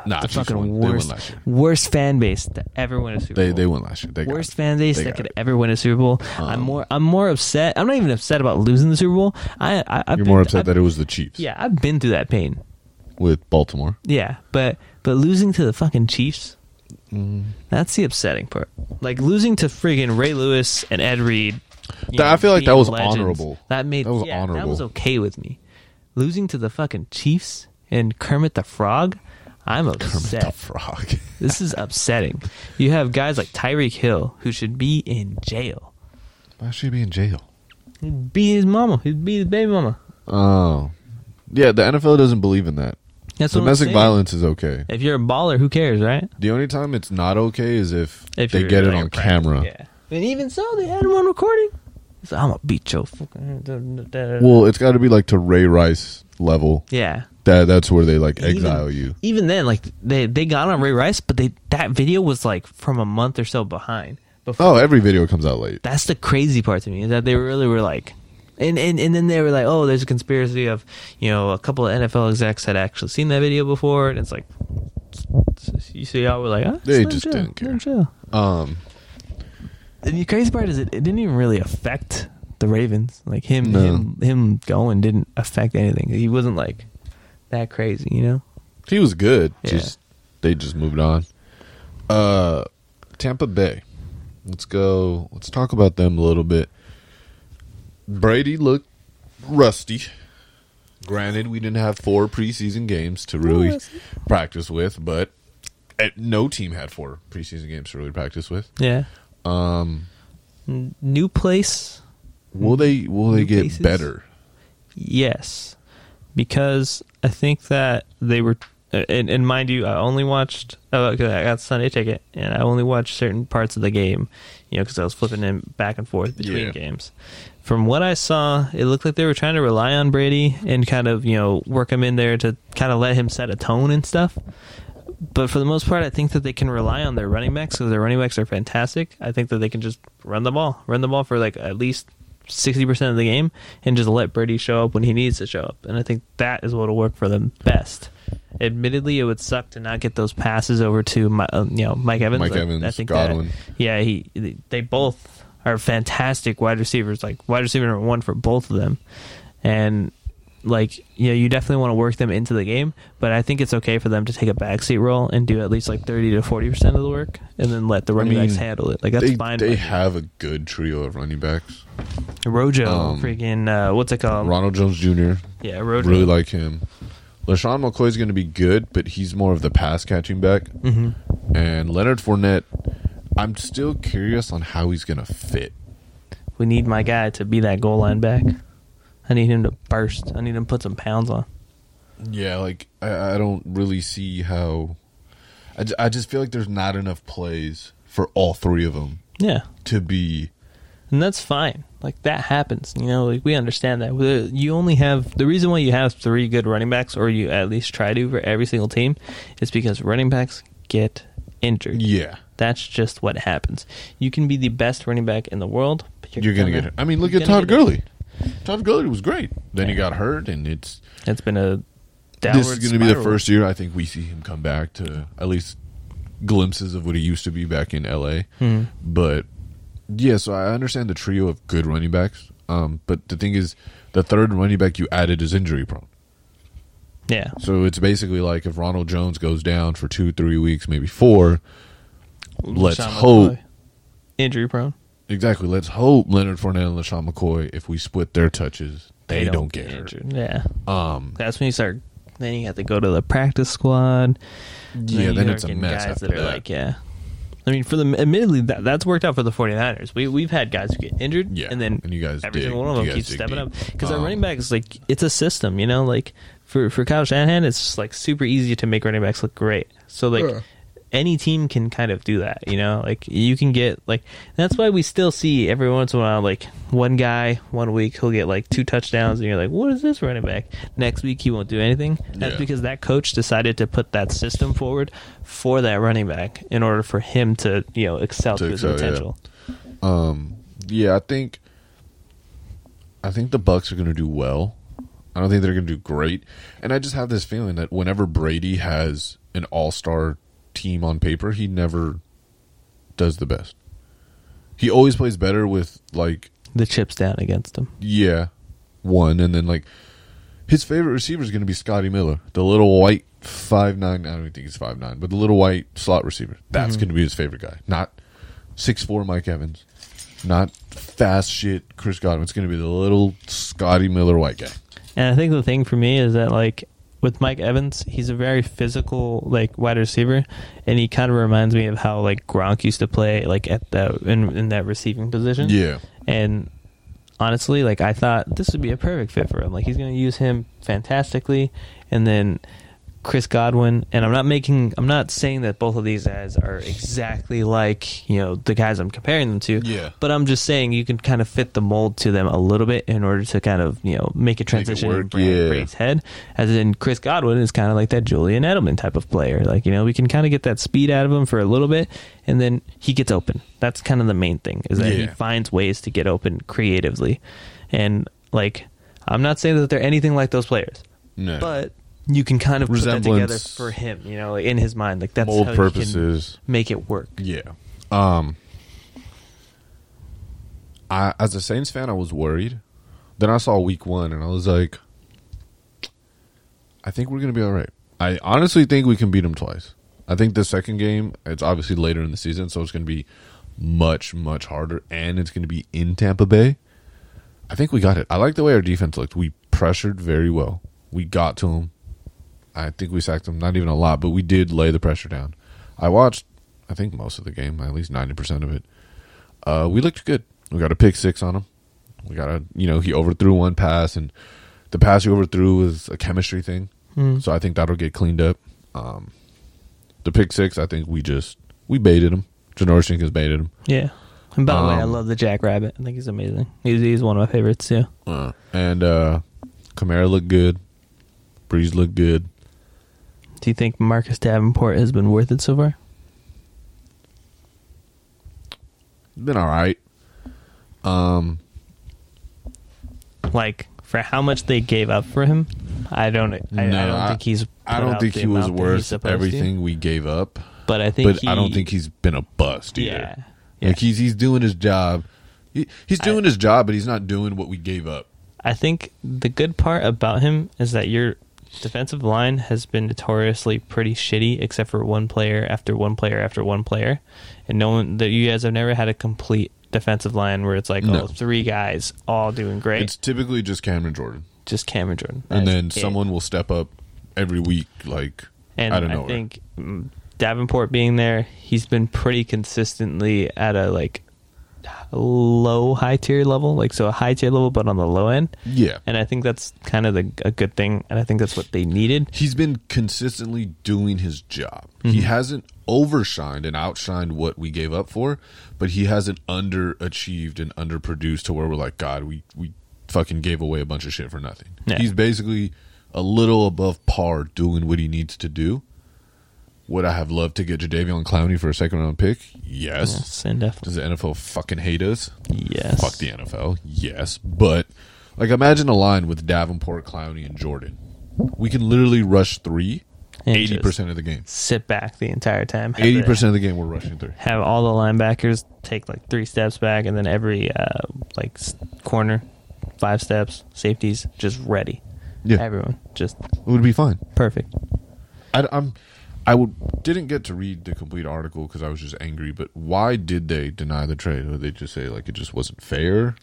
Nah, the fucking won. Worst, last year. worst fan base to ever win a Super They Bowl. they won last year. They worst it. fan base They that could it. ever win a Super Bowl. I'm Um, more I'm more upset. I'm not even upset about losing the Super Bowl. I, I I've You're been- more upset I've- that it was the Chiefs. yeah, I've been through that pain. With Baltimore. Yeah, but but losing to the fucking Chiefs, Mm. that's the upsetting part. Like losing to friggin' Ray Lewis and Ed Reed. That- I feel like that was honorable. That made That was yeah, That was okay with me. Losing to the fucking Chiefs and Kermit the Frog, I'm Kermit the upset. Frog. this is upsetting. You have guys like Tyreek Hill who should be in jail. Why should he be in jail? He'd beat his mama. He'd beat his baby mama. Oh. Yeah, the NFL doesn't believe in that. That's Domestic violence is okay. If you're a baller, who cares, right? The only time it's not okay is if, If they get it on camera. Yeah. And even so, they had him on recording. Like, I'm gonna beat your fucking. Well, it's got to be like to Ray Rice level. yeah, That that's where they like Even- exile you. Even then, like they they got on Ray Rice, but they that video was like from a month or so behind. Before Oh, every video comes out late. that's the crazy part to me is that they really were like and, and and then they were like oh there's a conspiracy of you know a couple of nfl execs had actually seen that video before and it's like you see how we're like ah, They just chill, didn't care. chill. Um, and the crazy part is it, it didn't even really affect the ravens like him No. him him going didn't affect anything he wasn't like that crazy you know he was good. Yeah. Just they just moved on. Uh, Tampa Bay. Let's go. Let's talk about them a little bit. Brady looked rusty. Granted, we didn't have four preseason games to really practice with, but eh, no team had four preseason games to really practice with. yeah Um, new place will they will they get faces? better? Yes, because I think that they were, uh, and, and mind you, I only watched. Oh, I got Sunday ticket, and I only watched certain parts of the game. You know, because I was flipping in back and forth between Yeah. games. From what I saw, it looked like they were trying to rely on Brady and kind of you know work him in there to kind of let him set a tone and stuff. But for the most part, I think that they can rely on their running backs because their running backs are fantastic. I think that they can just run the ball, run the ball for like at least sixty percent of the game, and just let Brady show up when he needs to show up. And I think that is what will work for them best. Admittedly, it would suck to not get those passes over to my, uh, you know Mike Evans. Mike I- Evans, I think Godwin. That, yeah, he they both are fantastic wide receivers. Like wide receiver number one for both of them, and like yeah, you definitely want to work them into the game. But I think it's okay for them to take a backseat role and do at least like thirty to forty percent of the work, and then let the running mean, backs handle it. Like that's they fine. they have a good trio of running backs. Rojo, um, freaking uh, what's it called? Ronald Jones Jr. yeah, Rojo. really like him. LeSean McCoy's going to be good, but he's more of the pass catching back. hmm And Leonard Fournette, I'm still curious on how he's going to fit. We need my guy to be that goal line back. I need him to burst. I need him to put some pounds on. Yeah, like I, I don't really see how. I, I just feel like there's not enough plays for all three of them Yeah, to be. and that's fine. Like that happens. You know, like we understand that. You only have the reason why you have three good running backs, or you at least try to for every single team, is because running backs get injured. Yeah, That's just what happens. You can be the best running back in the world, but you're, you're, going to gonna get it. I mean, look at Todd Gurley. Todd Gurley was great. Then he got hurt, and it's It's been a downward this is going to be the spiral. first year I think we see him come back to at least glimpses of what he used to be back in L.A. Mhm. But yeah, so I understand the trio of good running backs. Um, but the thing is, the third running back you added is injury prone. Yeah, So it's basically like if Ronald Jones goes down for two, three weeks, maybe four. Let's LeSean hope. McCoy. injury prone. Exactly. Let's hope Leonard Fournette and LeSean McCoy, if we split their touches, they, don't, get hurt. injured. Yeah, Um, that's when you start. Then you have to go to the practice squad. yeah, you then it's a mess Guys after that are that. like, yeah. I mean, for the admittedly, that, that's worked out for the 49ers. We we've had guys who get injured, Yeah, and then and you guys every dig- single one of them guys keeps stepping deep. up because our Um, running back is like it's a system, you know. Like for for Kyle Shanahan, it's just like super easy to make running backs look great. So like Yeah. Any team can kind of do that, you know. Like you can get like that's why we still see every once in a while like one guy one week he'll get like two touchdowns, and you're like, what is this running back? Next week he won't do anything. That's Yeah. because that coach decided to put that system forward for that running back in order for him to you know excel To to, his excel, yeah. potential. Um, yeah, I think I think the Bucks are going to do well. I don't think they're going to do great, and I just have this feeling that whenever Brady has an all-star team on paper, he never does the best. He always plays better with like The chips down against him. yeah, one, and then like his favorite receiver is going to be Scotty Miller, the little white five nine. I don't even think he's five nine, but the little white slot receiver. That's Mhm. going to be his favorite guy. Not six four Mike Evans, not fast shit Chris Godwin. It's going to be the little Scotty Miller white guy. And I think the thing for me is that like with Mike Evans, he's a very physical like wide receiver, and he kind of reminds me of how like Gronk used to play like at the in, in that receiving position. Yeah, And honestly, like I thought this would be a perfect fit for him. Like he's going to use him fantastically, and then Chris Godwin, and I'm not making, I'm not saying that both of these guys are exactly like you know the guys I'm comparing them to. Yeah. But I'm just saying you can kind of fit the mold to them a little bit in order to kind of you know make a transition in work, yeah. Brady's head. As in Chris Godwin is kind of like that Julian Edelman type of player. Like you know we can kind of get that speed out of him for a little bit, and then he gets open. That's kind of the main thing is that he finds ways to get open creatively, and like I'm not saying that they're anything like those players No. but you can kind of put that together Resemblance. for him, you know, in his mind, like that's mold how you can purposes. make it work. Yeah. Um I as a Saints fan I was worried. Then I saw week 1 and I was like I think we're going to be all right. I honestly think we can beat them twice. I think the second game it's obviously later in the season so it's going to be much much harder and it's going to be in Tampa Bay. I think we got it. I like the way our defense looked. We pressured very well. We got to them. I think we sacked them not even a lot, but we did lay the pressure down. I watched, I think most of the game, at least ninety percent of it. Uh, we looked good. We got a pick six on him. We got a, you know, he overthrew one pass, and the pass he overthrew was a chemistry thing. Hmm. So I think that'll get cleaned up. Um, the pick six, I think we just we baited him. Janoris Jenkins baited him, Yeah. And by the way, I Um, love the Jack Rabbit. I think he's amazing. He's, he's one of my favorites too. uh, and uh, Kamara looked good. Brees looked good. Do you think Marcus Davenport has been worth it so far? Been all right. Um, Like for how much they gave up for him, I don't. I, I don't I- think he's. I don't think he was amount that he's worth supposed to. everything we gave up. But I think. but he, I don't think he's been a bust either. Yeah. Yeah. Like he's he's doing his job. He, he's I- doing his job, but he's not doing what we gave up. I think the good part about him is that your defensive line has been notoriously pretty shitty, except for one player after one player after one player, and no one that you guys have never had a complete defensive line where it's like No. oh three guys all doing great, It's typically just Cameron Jordan, just Cameron Jordan, and then it. someone will step up every week. Like And I don't know. I think mm, Davenport being there, he's been pretty consistently at a like low high tier level, like so a high tier level, but on the low end. yeah, And I think that's kind of the, a good thing, and I think that's what they needed. he's been consistently doing his job. He Mm-hmm. hasn't overshined and outshined what we gave up for, but he hasn't underachieved and underproduced to where we're like, God, we we fucking gave away a bunch of shit for nothing. Yeah. He's basically a little above par doing what he needs to do. Would I have loved to get Jadeveon Clowney for a second round pick? Yes. Yes, and definitely. Does the NFL fucking hate us? Yes. Fuck the NFL. Yes. But like imagine a line with Davenport, Clowney, and Jordan. We can literally rush three 80% of the game. Sit back the entire time. Eighty percent of the game we're rushing through. Have all the linebackers take like three steps back, and then every uh, like corner, five steps. Safeties just ready. Yeah, Everyone just it would be fine. perfect. I, I'm. I would didn't get to read the complete article because I was just angry. But why did they deny the trade? Or did they just say like it just wasn't fair?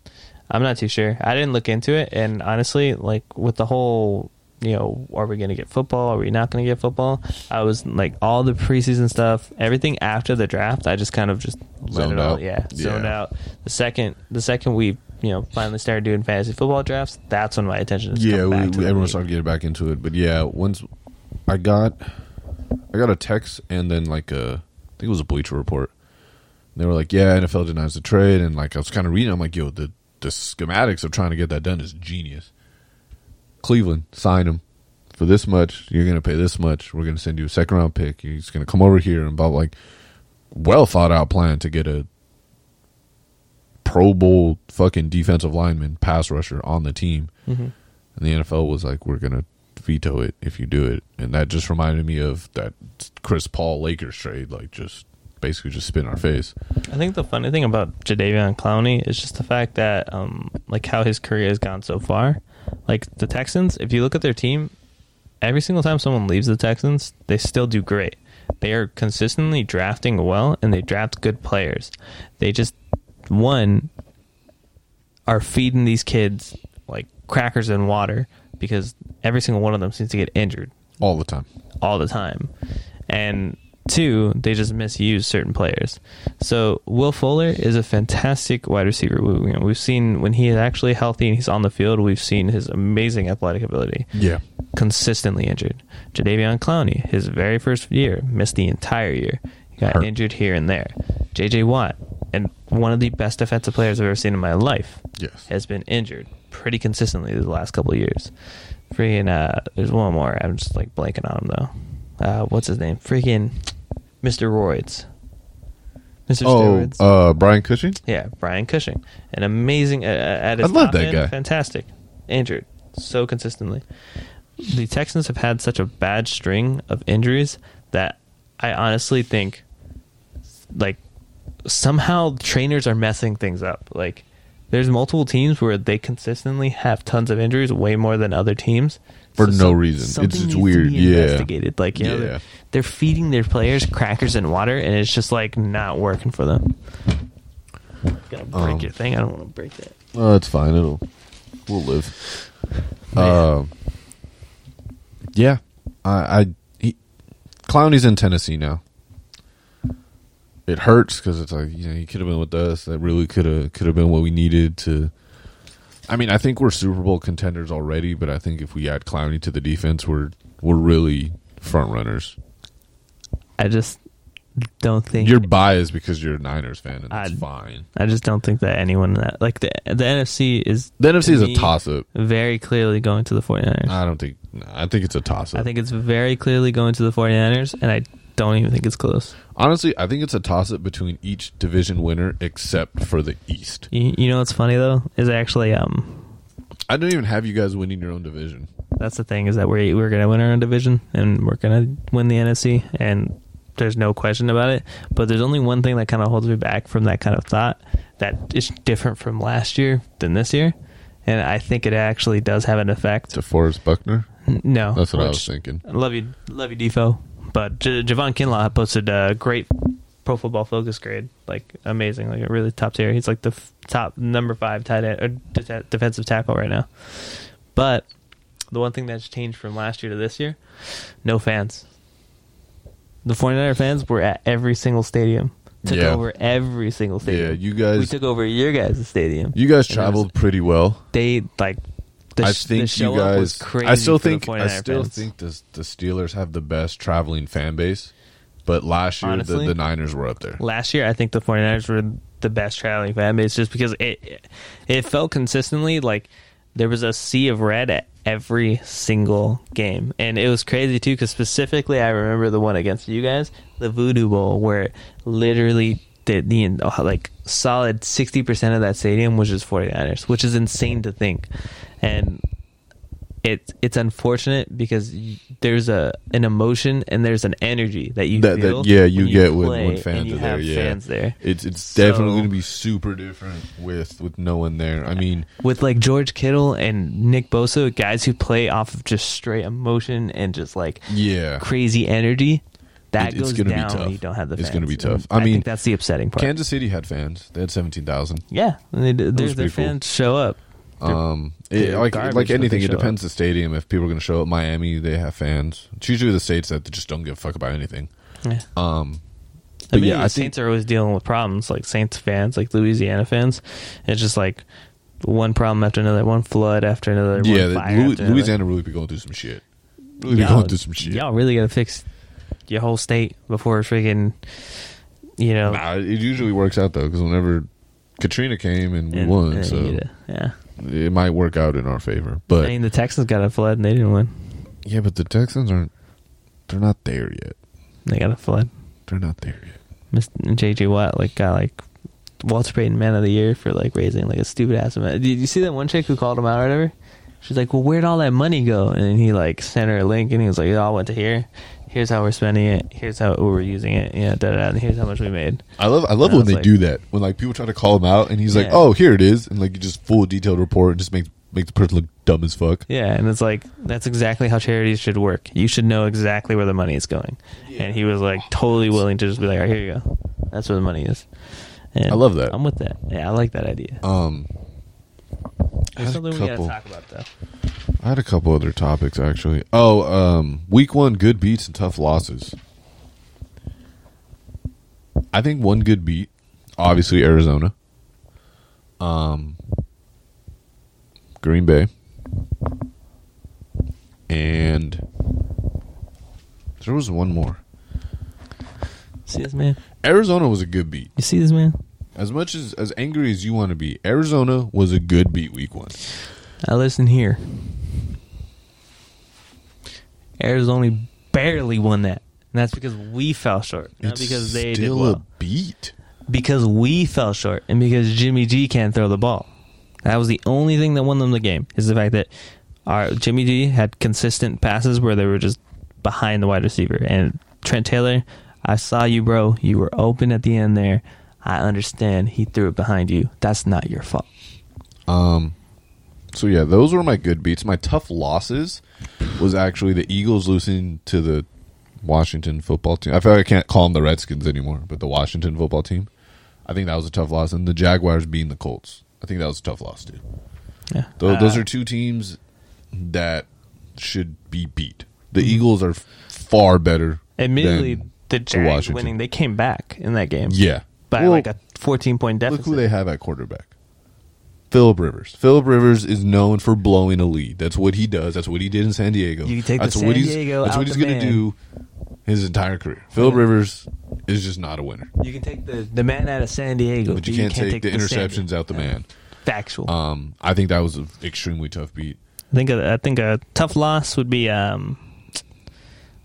I'm not too sure. I didn't look into it, and honestly, like with the whole, you know, are we going to get football? Are we not going to get football? I was like all the preseason stuff, everything after the draft. I just kind of just Zoned it all, out? yeah, zoned Yeah. out. The second, the second we, you know, finally started doing fantasy football drafts, that's when my attention. Yeah, we, we, everyone league. started getting back into it. But yeah, once I got, I got a text and then like a, I think it was a Bleacher Report. And they were like, "Yeah, NFL denies the trade," and like I was kind of reading. I'm like, "Yo, the the schematics of trying to get that done is genius." Cleveland sign him for this much. You're going to pay this much. We're going to send you a second round pick. He's going to come over here and blah like, well thought out plan to get a Pro Bowl fucking defensive lineman pass rusher on the team. Mhm. And the NFL was like, we're going to veto it if you do it. And that just reminded me of that Chris Paul Lakers trade, like just basically just spit in our face. I think the funny thing about Jadeveon Clowney is just the fact that, um, like how his career has gone so far. Like the Texans, if you look at their team, every single time someone leaves the Texans, they still do great. They are consistently drafting well, and they draft good players. They just one are feeding these kids like crackers and water because every single one of them seems to get injured All the time. all the time. And two, they just misuse certain players. So Will Fuller is a fantastic wide receiver. We, you know, we've seen when he is actually healthy and he's on the field, we've seen his amazing athletic ability. Yeah. consistently injured. Jadeveon Clowney, his very first year, missed the entire year. He got Hurt. injured here and there. J.J. Watt, and one of the best defensive players I've ever seen in my life, Yes. has been injured pretty consistently the last couple of years. Freaking, uh, there's one more. I'm just like blanking on him though. Uh, what's his name? Freaking Mr. Roids. Mr. Oh, Steroids. uh, Brian Cushing. Yeah, Brian Cushing, an amazing uh, at his I love top that end, guy. Fantastic, injured so consistently. The Texans have had such a bad string of injuries that I honestly think, like, somehow trainers are messing things up. Like, there's multiple teams where they consistently have tons of injuries, way more than other teams. For no reason. It's- it's weird. Yeah. Investigated. Like, you know, Yeah. they're, they're feeding their players crackers and water, and it's just like not working for them. Gonna break Um, your thing. I don't want to break that. Oh, it's fine. It'll we'll live. Uh, yeah, I, I he, Clowney's in Tennessee now. It hurts because it's like you know he could have been with us. That really could have could have been what we needed to. I mean, I think we're Super Bowl contenders already, but I think if we add Clowney to the defense, we're we're really front runners. I just don't think You're biased because you're a Niners fan, and that's I- fine. I just don't think that anyone that like the the NFC is The NFC is a toss up. very clearly going to the 49ers. I don't think. I think it's a toss up. I think it's very clearly going to the 49ers and I don't even think it's close. Honestly, I think it's a toss up between each division winner except for the East. You, you know what's funny though is actually um I don't even have you guys winning your own division. that's the thing is that we're we're gonna win our own division and we're gonna win the NFC and there's no question about it. But there's only one thing that kind of holds me back from that kind of thought that is different from last year than this year, and I think it actually does have an effect. To Forrest Buckner? No, That's what I was thinking. Love you, love you, Defo. But J- Javon Kinlaw posted a great Pro Football Focus grade, like amazing, like a really top tier. He's like the f- top number five tight end or de- defensive tackle right now. But the one thing that's changed from last year to this year, no fans. The 49er fans were at every single stadium. Took Yeah. over every single stadium. Yeah, you guys. we took over your guys' stadium. you guys it was- traveled pretty well. They like the, I sh- the think you show up was guys. I still think I still fans. think the the Steelers have the best traveling fan base. But last year Honestly? the, the Niners were up there. last year I think the 49ers were the best traveling fan base just because it it felt consistently like there was a sea of red at every single game and it was crazy too because specifically I remember the one against you guys the Voodoo Bowl where literally the, the uh, like solid 60% of that stadium was just 49ers which is insane to think and it's it's unfortunate because there's a an emotion and there's an energy that you That- that- feel yeah, you when get when- play when fans you are there, yeah. fans there It's it's So- definitely going to be super different with with no one there. I mean, with like George Kittle and Nick Bosa, guys who play off of just straight emotion and just like yeah. crazy energy. That It- it's goes down tough. you don't have the It's gonna be tough. And I mean, think that's the upsetting part. Kansas City had fans. They had 17,000. yeah, and they, their, was their pretty cool. fans show up. They're- Um, they're it, like like anything, it depends the stadium. If people are going to show up, Miami, they have fans. It's usually the states that just don't give a fuck about anything. Yeah. Um, I mean, yeah, the I Saints think are always dealing with problems, like Saints fans, like Louisiana fans. It's just like one problem after another, one flood after another. yeah, Louis- after another. Louisiana really be going through some shit. Really be going through some shit. Y'all really got to fix your whole state before freaking, you know, Nah, it usually works out though because whenever Katrina came and we and- won, and so yeah. it might work out in our favor. But I mean, the Texans got a flood and they didn't win. yeah, but the Texans aren't. They're not there yet. They got a flood. They're not there yet. Mr. JJ Watt like got like Walter Payton Man of the Year for like raising like a stupid ass amount. Did you see that one chick who called him out or whatever? She's like, "Well, where'd all that money go?" And then he like sent her a link, and he was like, "It all went to here. Here's how we're spending it. Here's how we're using it. Yeah, da da. here's how much we made." I love I love And I when was they like- do that. When like people try to call him out and he's like, Yeah. "Oh, here it is," and like you just full detailed report and just make make the person look dumb as fuck. Yeah, and it's like that's exactly how charities should work. You should know exactly where the money is going. And he was like totally willing to just be like, "All right, here you go. That's where the money is." And I love that. I'm with that. Yeah, I like that idea. Um, There's something a we gotta talk about though. I had a couple other topics actually. Oh, um, week one, good beats and tough losses. I think one good beat, obviously Arizona. Um, Green Bay, and There was one more. See this man? Arizona was a good beat. You see this man? As much as as angry as you want to be, Arizona was a good beat week one. Now listen here. Arizona barely won that. And that's because we fell short. Not It's because they did still well. a beat. because we fell short and because Jimmy G can't throw the ball. That was the only thing that won them the game. Is the fact that our Jimmy G had consistent passes where they were just behind the wide receiver and Trent Taylor. I saw you, bro. You were open at the end there. I understand. He threw it behind you. That's not your fault. Um, so yeah, those were my good beats. My tough losses was actually the Eagles losing to the Washington football team. I feel like I can't call them the Redskins anymore, but the Washington football team. I think that was a tough loss, and the Jaguars beating the Colts. I think that was a tough loss too. Yeah. Those Uh, are two teams that should be beat. The Eagles are far better. admittedly than the Jags winning. They came back in that game Yeah, by Well, like a 14 point deficit. Look who they have at quarterback. Philip Rivers. Philip Rivers is known for blowing a lead. That's what he does. That's what he did in San Diego. You can take the that's San what he's, Diego That's out what he's the going to do his entire career. Philip Rivers is just not a winner. you can take the, the man out of San Diego, But you can't, take, the Sandy. interceptions out the man. Factual. Um, I think that was an extremely tough beat. I think a, I think a tough loss would be um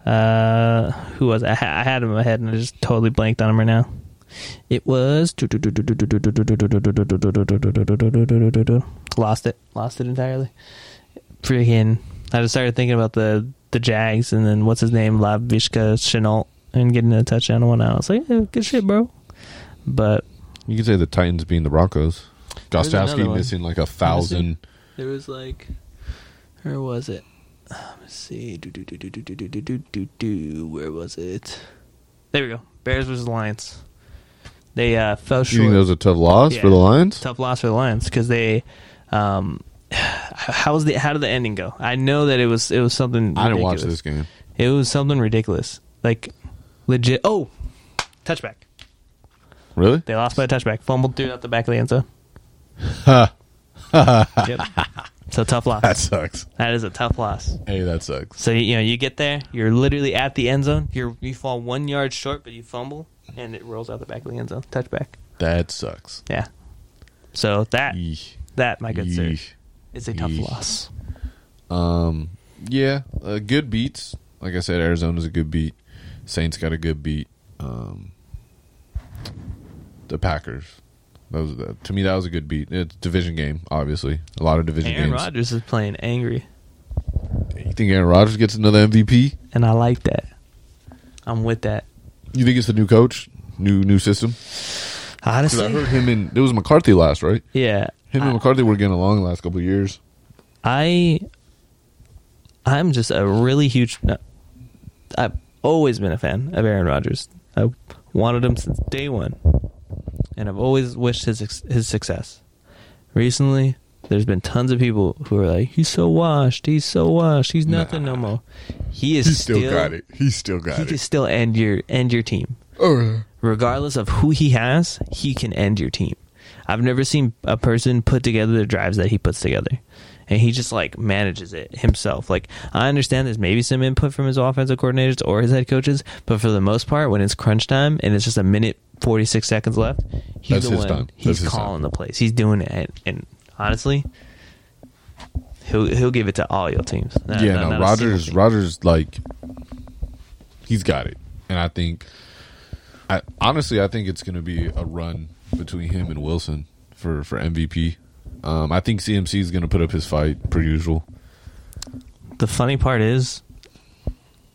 uh who was it? I, ha- I had him in my head and I just totally blanked on him right now. It was lost it, lost it entirely. Freaking! I just started thinking about the the Jags and then what's his name, Laviska Shenault, and getting a touchdown and one out. I was like, yeah, good shit, bro. But You could say the Titans being the Broncos. There's Gostkowski missing like a thousand. There was like, where was it? Let's see. Do, do, do, do, do, do, do, do, do, do. Where was it? There we go. Bears versus Lions. They uh, fell You short. think that was a tough loss Yeah. for the Lions? Tough loss for the Lions because they. Um, how was the how did the ending go? I know that it was it was something. I didn't watch this game. It was something ridiculous, like legit. Oh, touchback! Really? They lost by a touchback. Fumbled through out the back of the end zone. Yep. so tough loss. That sucks. That is a tough loss. Hey, that sucks. So you know you get there, you're literally at the end zone. You're you fall one yard short, but you fumble, and it rolls out the back of the end zone, touchback. That sucks. Yeah. So that that my good sir is a tough loss. Um, yeah, uh, good beats. Like I said, Arizona's a good beat. Saints got a good beat. Um, the Packers. That was uh, to me that was a good beat. It's a division game, obviously. A lot of division Aaron games. Rodgers is playing angry, You think Aaron Rodgers gets another MVP? and I like that. I'm with that. You think it's the new coach, new new system? Because I Honestly, heard him and it was McCarthy last, right? yeah. Him and McCarthy were getting along the last couple of years. I I'm just a really huge. no, I've always been a fan of Aaron Rodgers. I wanted him since day one, and I've always wished his his success. Recently, there's been tons of people who are like, "He's so washed. He's so washed. He's nothing no more." He is He still, got it. He still got it. He it. can still end your end your team oh, yeah. regardless of who he has, he can end your team. I've never seen a person put together the drives that he puts together. And he just like manages it himself. Like I understand there's maybe some input from his offensive coordinators or his head coaches, but for the most part, when it's crunch time and it's just a minute forty six seconds left, he's That's the his one. time. That's He's his calling the plays. He's doing it, and honestly, he'll he'll give it to all your teams. Not- yeah, not- no, not Rodgers. Rodgers, like, he's got it, and I think, I honestly, I think it's going to be a run between him and Wilson for for MVP. Um, I think CMC is going to put up his fight per usual. the funny part is,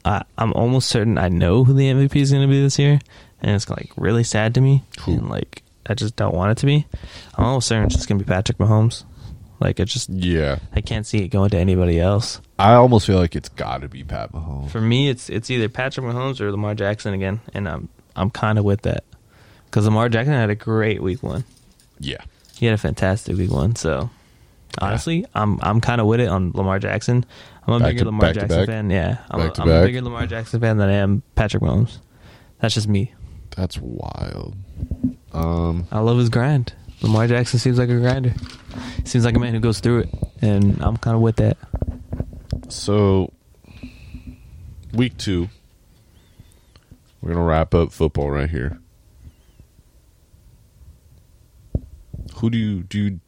I, I'm almost certain I know who the MVP is going to be this year, and it's like really sad to me, Who? and like I just don't want it to be. I'm almost certain it's just going to be Patrick Mahomes. Like it just, Yeah, I can't see it going to anybody else. I almost feel like it's got to be Pat Mahomes. For me, it's it's either Patrick Mahomes or Lamar Jackson again, and I'm I'm kind of with that because Lamar Jackson had a great week one. yeah, He had a fantastic week one. So honestly, I'm I'm kind of with it on Lamar Jackson. I'm a Back bigger to- Lamar Jackson fan. Yeah, I'm, a, I'm a bigger Lamar Jackson fan than I am Patrick Mahomes. That's just me. That's wild. Um, I love his grind. Lamar Jackson seems like a grinder. Seems like a man who goes through it, and I'm kind of with that. so week two, We're gonna wrap up football right here. Who do you do? You,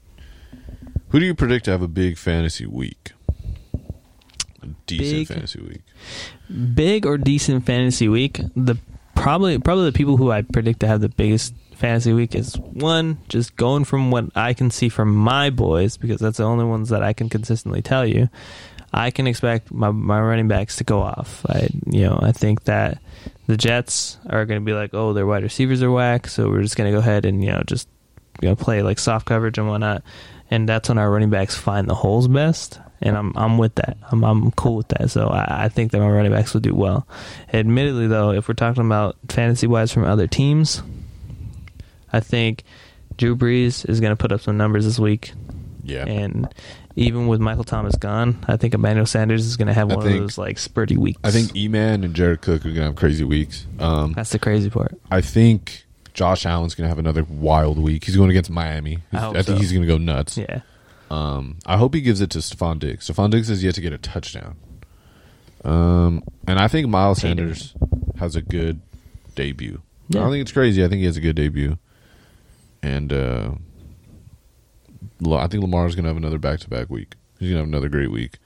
who do you predict to have a big fantasy week? A decent Big? fantasy week. Big or decent fantasy week? The probably probably the people who I predict to have the biggest fantasy week is one just going from what I can see from my boys because that's the only ones that I can consistently tell you. I can expect my my running backs to go off. I you know I think that the Jets are going to be like, oh, their wide receivers are whack, so we're just going to go ahead and you know just you know play like soft coverage and whatnot, and that's when our running backs find the holes best. And I'm I'm with that. I'm I'm cool with that. So I, I think that my running backs will do well. Admittedly, though, if we're talking about fantasy wise from other teams, I think Drew Brees is going to put up some numbers this week. Yeah. And even with Michael Thomas gone, I think Emmanuel Sanders is going to have I one think- of those like spurty weeks. I think Eman and Jared Cook are gonna have crazy weeks. Um, that's the crazy part. I think Josh Allen's gonna have another wild week. He's going against Miami. I hope think so. he's gonna go nuts. Yeah. Um, I hope he gives it to Stefon Diggs. Stefon Diggs has yet to get a touchdown. Um, and I think Miles. Sanders has a good debut. I don't think it's crazy. I think he has a good debut. And uh, I think Lamar's gonna have another back-to-back week. He's gonna have another great week.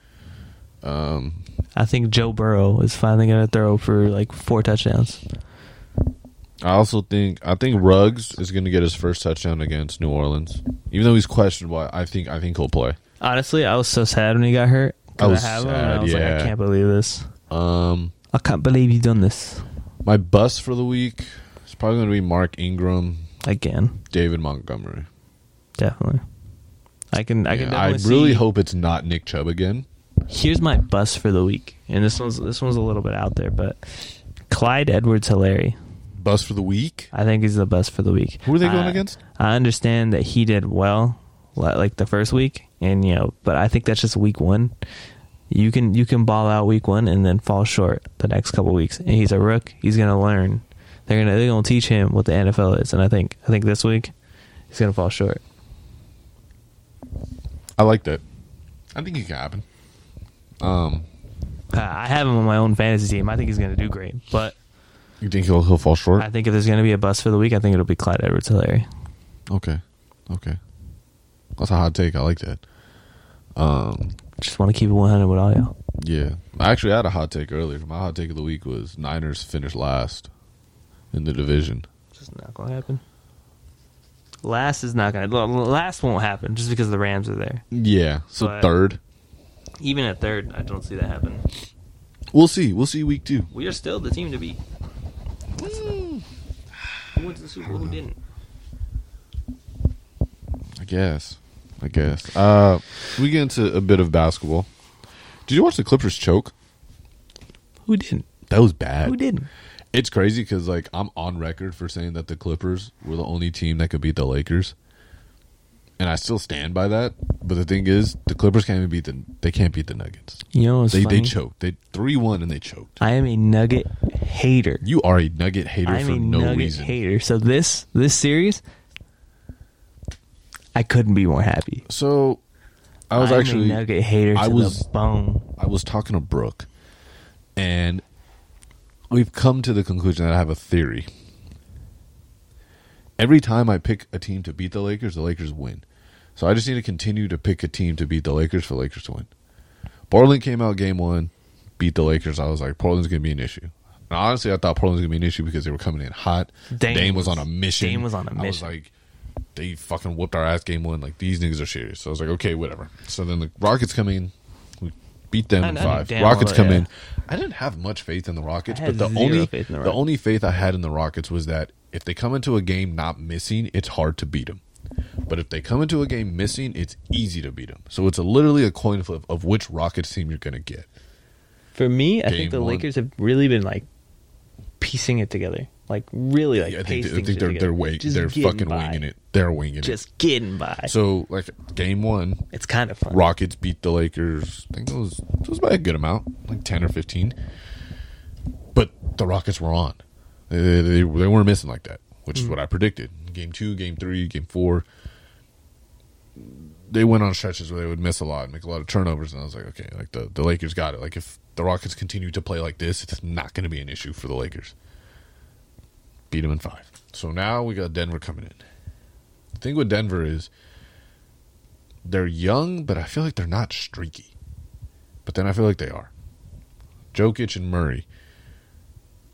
Um, I think Joe Burrow is finally going to throw for like four touchdowns. I also think I think Ruggs is going to get his first touchdown against New Orleans, even though he's questionable. I think I think he'll play. Honestly, I was so sad when he got hurt. I was have him, and sad, I was like. I can't believe this. Um, I can't believe you done this my bust for the week is probably going to be Mark Ingram, again. David Montgomery. Definitely. I can. I can. Yeah, I really see- hope it's not Nick Chubb again. Here's my bus for the week, and this one's this one's a little bit out there, but Clyde Edwards Helaire. Bust for the week. I think he's the best for the week. Who are they going I- against? I understand that he did well, like the first week, and you know, but I think that's just week one. You can you can ball out week one and then fall short the next couple weeks. And he's a rook. He's gonna learn. They're gonna they're gonna teach him what the NFL is, and I think I think this week he's gonna fall short. I like that. I think it can happen. Um, I I have him on my own fantasy team. I think he's gonna do great, but you think he'll he'll fall short? I think if there's gonna be a bust for the week, I think it'll be Clyde Edwards Helaire. Okay, okay. That's a hot take. I like that. Um, Just want to keep it 100 with all y'all. yeah. I actually had a hot take earlier. My hot take of the week was Niners finish last in the division. Just not gonna happen. Last is not gonna. Last won't happen just because the Rams are there. Yeah. So But- third. Even at third, I don't see that happen. We'll see. We'll see week two. We are still the team to beat. Who went to the Super Bowl? Who didn't? I guess. I guess. Uh, we get into a bit of basketball. Did you watch the Clippers choke? Who didn't? That was bad. Who didn't? It's crazy because like I'm on record for saying that the Clippers were the only team that could beat the Lakers, and I still stand by that. But the thing is, the Clippers can't even beat the they can't beat the Nuggets. You know what's They funny? they choked. They three one and they choked. I am a Nugget hater. You are a Nugget hater I'm for a no Nugget reason. hater. So this this series, I couldn't be more happy. So I was I'm actually a Nugget hater to I was- the bone. I was talking to Brooke, and we've come to the conclusion that I have a theory. Every time I pick a team to beat the Lakers, the Lakers win. So I just need to continue to pick a team to beat the Lakers for the Lakers to win. Portland came out game one, beat the Lakers. I was like, Portland's going to be an issue. And honestly, I thought Portland was going to be an issue because they were coming in hot. Dame Dame, was, was- on a mission. Dame was on a mission. I was like, they fucking whooped our ass game one. Like, these niggas are serious. So I was like, okay, whatever. So then the Rockets come in. We beat them I- in five. Rockets well, come yeah. in. I didn't have much faith in the Rockets, but the only the the, only faith I had in the Rockets was that if they come into a game not missing, it's hard to beat them. But if they come into a game missing, it's easy to beat them. So it's a, literally a coin flip of which Rockets team you're going to get. For me, I Game think the one. Lakers have really been like piecing it together, like really like I think, I think they're they're Just they're fucking by. winging it. They're winging it. Just getting by. So like game one, it's kind of fun. Rockets beat the Lakers. I think it was it was by a good amount, like ten or fifteen. But the Rockets were on. They they, they weren't missing like that, which is mm. what I predicted. Game two, game three, game four. They went on stretches where they would miss a lot, and make a lot of turnovers, and I was like, okay, like the, the Lakers got it. Like if the Rockets continue to play like this, it's not going to be an issue for the Lakers. beat them in five. So now we got Denver coming in. The thing with Denver is they're young, but I feel like they're not streaky. But then I feel like they are. Jokic and Murray,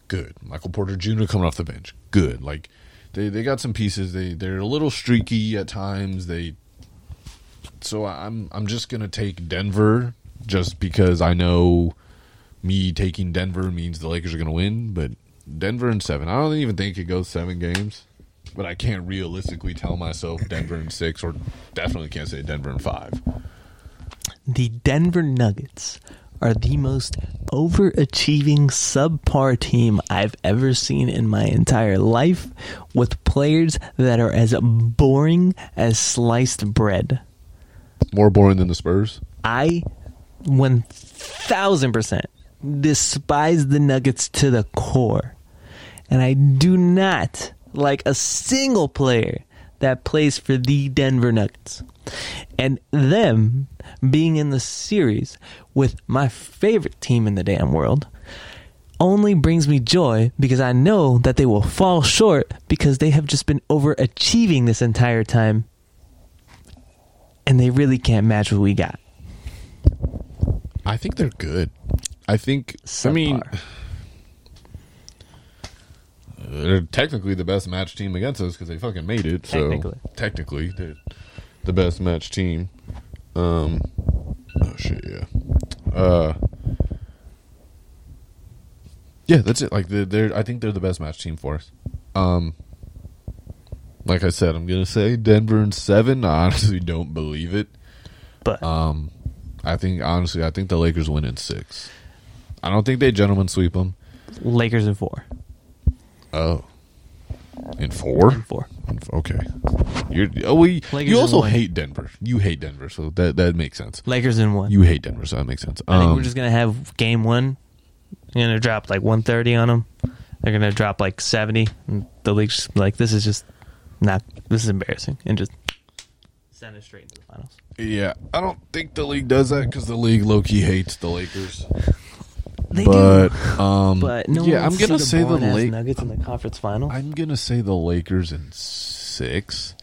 good. Michael Porter Jr. coming off the bench, good. Like they they got some pieces. They they're a little streaky at times. They so I'm I'm just gonna take Denver just because I know me taking Denver means the Lakers are gonna win, but Denver in seven. I don't even think it goes seven games, but I can't realistically tell myself Denver in six, or definitely can't say Denver in five. The Denver Nuggets are the most overachieving subpar team I've ever seen in my entire life with players that are as boring as sliced bread. More boring than the Spurs. I 1000% despise the Nuggets to the core. And I do not like a single player that plays for the Denver Nuggets. And them being in the series with my favorite team in the damn world only brings me joy because I know that they will fall short because they have just been overachieving this entire time and they really can't match what we got. I think they're good. I think. I mean, they're technically the best match team against us because they fucking made it. Technically. So technically, they're the best match team. Um. Oh shit! Yeah. Uh. Yeah, that's it. Like they're, they're, I think they're the best match team for us. Um. Like I said, I'm gonna say Denver in seven. I honestly don't believe it. But Um, I think honestly, I think the Lakers win in six. I don't think they gentlemen sweep them. Lakers in four. Oh, in four. In four. In f- Okay, you're oh, we, Lakers you also hate Denver. You hate Denver, so that that makes sense. Lakers in one. You hate Denver, so that makes sense. I think Um, we're just gonna have game one. You're gonna drop like 130 on them. They're gonna drop like 70. And the league's like, this is just not. This is embarrassing, and just send it straight into the finals. yeah, I don't think the league does that because the league low key hates the Lakers. They but do, um, but no yeah, I'm gonna to say the boring-ass Lakers. Nuggets in the conference final. I'm gonna say the Lakers in six,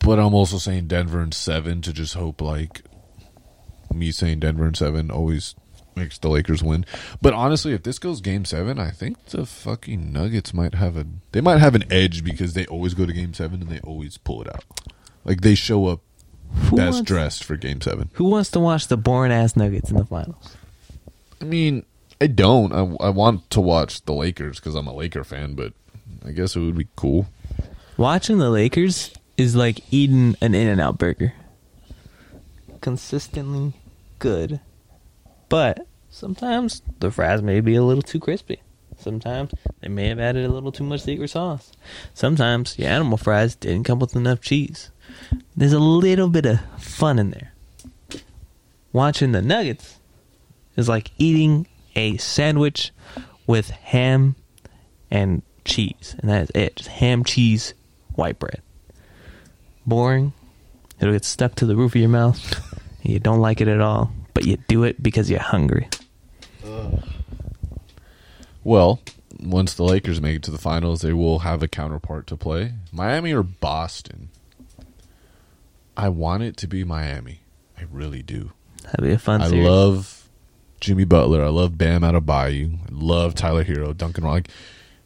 but I'm also saying Denver in seven to just hope like me saying Denver in seven always makes the Lakers win. But honestly, if this goes game seven, I think the fucking Nuggets might have a they might have an edge because they always go to game seven and they always pull it out. Like they show up who, best wants, dressed for game seven. who wants to watch the boring ass Nuggets in the finals? I mean, I don't. I, I want to watch the Lakers because I'm a Laker fan, but I guess it would be cool. Watching the Lakers is like eating an In and Out burger. Consistently good. But sometimes the fries may be a little too crispy. Sometimes they may have added a little too much secret sauce. Sometimes your animal fries didn't come with enough cheese. There's a little bit of fun in there. Watching the Nuggets is like eating a sandwich with ham and cheese, and that is it. Just ham, cheese, white bread. Boring. It'll get stuck to the roof of your mouth. and you don't like it at all, but you do it because you're hungry. Well, once the Lakers make it to the finals, they will have a counterpart to play. Miami or Boston. I want it to be Miami. I really do. That'd be a fun I series. love Jimmy Butler. I love Bam Adebayo. I love Tyler Herro, Duncan Ron- like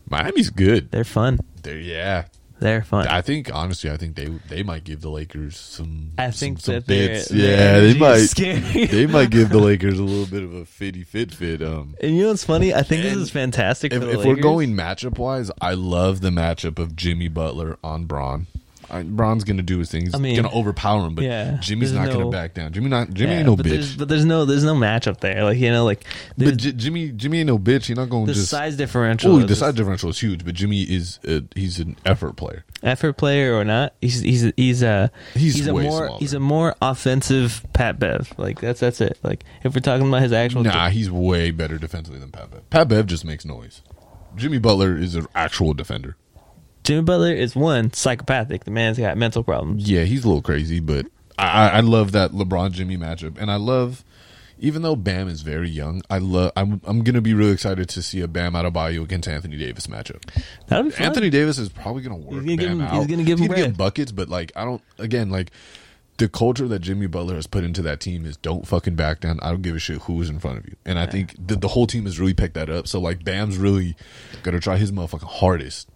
Miami's good. They're fun. They're yeah. They're fun. I think honestly, I think they they might give the Lakers some. I some- think some that they're- Yeah, they might. scary. they might give the Lakers a little bit of a fitty fit fit. Um, and you know what's funny? I think this is fantastic if, for the if we're going matchup wise, I love the matchup of Jimmy Butler on Bron. I, Bron's gonna do his thing. He's I mean, gonna overpower him, but yeah, Jimmy's there's not gonna back down. Jimmy not Jimmy Yeah, ain't no but There's, bitch. but there's no there's no matchup there. Like you know, like But J- Jimmy Jimmy ain't no bitch. He's not going the to just. size differential. Oh, the just- size differential is huge, but Jimmy is uh, he's an effort player. effort player or not, he's he's he's a He's a more smaller. he's a more offensive Pat Bev. Like that's that's it. Like if we're talking about his actual, Nah, he's way better defensively than Pat Bev. Pat Bev just makes noise. Jimmy Butler is an actual defender. Jimmy Butler is one psychopathic. The man's got mental problems. Yeah, he's a little crazy, but I, I love that LeBron Jimmy matchup, and I love even though Bam is very young, I love. I'm I'm gonna be really excited to see a Bam Adebayo against Anthony Davis matchup. That'll be fun. Anthony Davis is probably gonna work He's gonna give him- he's gonna give him get buckets, but like I don't. Again, like the culture that Jimmy Butler has put into that team is don't fucking back down. I don't give a shit who's in front of you, and I think the, the whole team has really picked that up. So like Bam's really gonna try his motherfucking hardest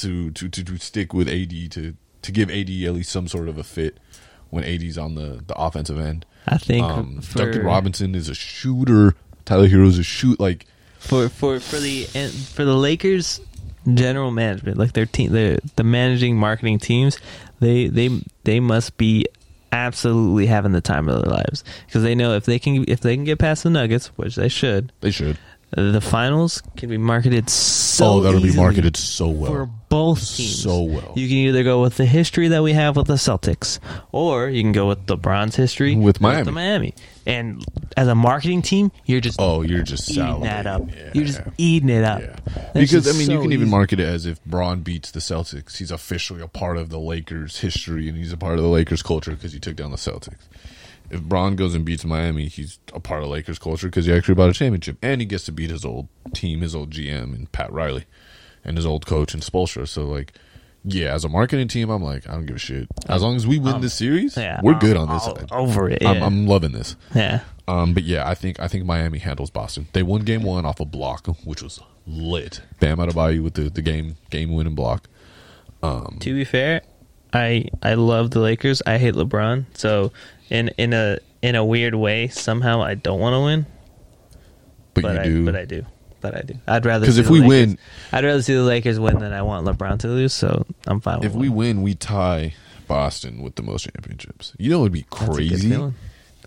to to to, to stick with AD to to give AD at least some sort of a fit when AD's on the the offensive end. I think Um, for, Duncan Robinson is a shooter. Tyler Herro's a shoot like for for for the and for the Lakers general management, like their team, the the managing marketing teams, they they they must be absolutely having the time of their lives because they know if they can if they can get past the Nuggets, which they should, they should. the finals can be marketed so oh, that'll be marketed so well. for both teams So well. You can either go with the history that we have with the Celtics, or you can go with the LeBron's history With Miami. the Miami. And as a marketing team, you're just Oh, you're just eating that up. Yeah. You're just eating it up. Yeah. Because I mean, you so can even easy. market it as if Bron beats the Celtics, he's officially a part of the Lakers' history and he's a part of the Lakers' culture because he took down the Celtics. If Bron goes and beats Miami, he's a part of Lakers' culture because he actually bought a championship and he gets to beat his old team, his old GM and Pat Riley, and his old coach and Spoelstra. So like. Yeah, as a marketing team, I'm like, I don't give a shit. As long as we win Um, this series, Yeah, we're I'm good on this all side. Over it. I'm. I'm loving this. yeah. Um, but yeah, I think I think Miami handles Boston. They won game one off a block, which was lit. Bam out of Adebayo with the, the game game winning block. Um, To be fair, I I love the Lakers. I hate LeBron. So in in a in a weird way, somehow I don't want to win, but, but you I do but I do. But I do. I'd rather because see if the we Lakers- win, I'd rather see the Lakers win than I want LeBron to lose. So I'm fine. if we one. win, we tie Boston with the most championships. You know, it'd be That's a good crazy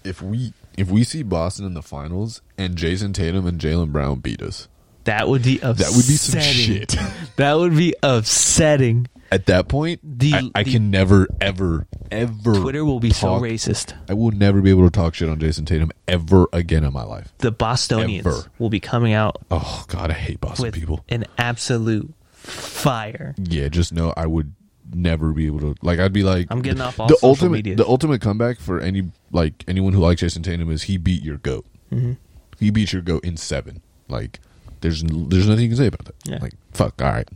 if we if we see Boston in the finals and Jayson Tatum and Jaylen Brown beat us. That would be upsetting. That would be some shit. That would be upsetting. At that point, The- I, I the- can never, ever, ever. Twitter will be so racist. I will never be able to talk shit on Jayson Tatum ever again in my life. The Bostonians Ever. will be coming out Oh God, I hate Boston with people. an absolute fire. Yeah, just know I would never be able to. Like, I'd be like, I'm getting off all the social ultimate. media. The ultimate comeback for any like anyone who likes Jayson Tatum is he beat your goat. Mhm. He beat your goat in seven. Like, there's there's nothing you can say about that. Yeah. Like, fuck. All right.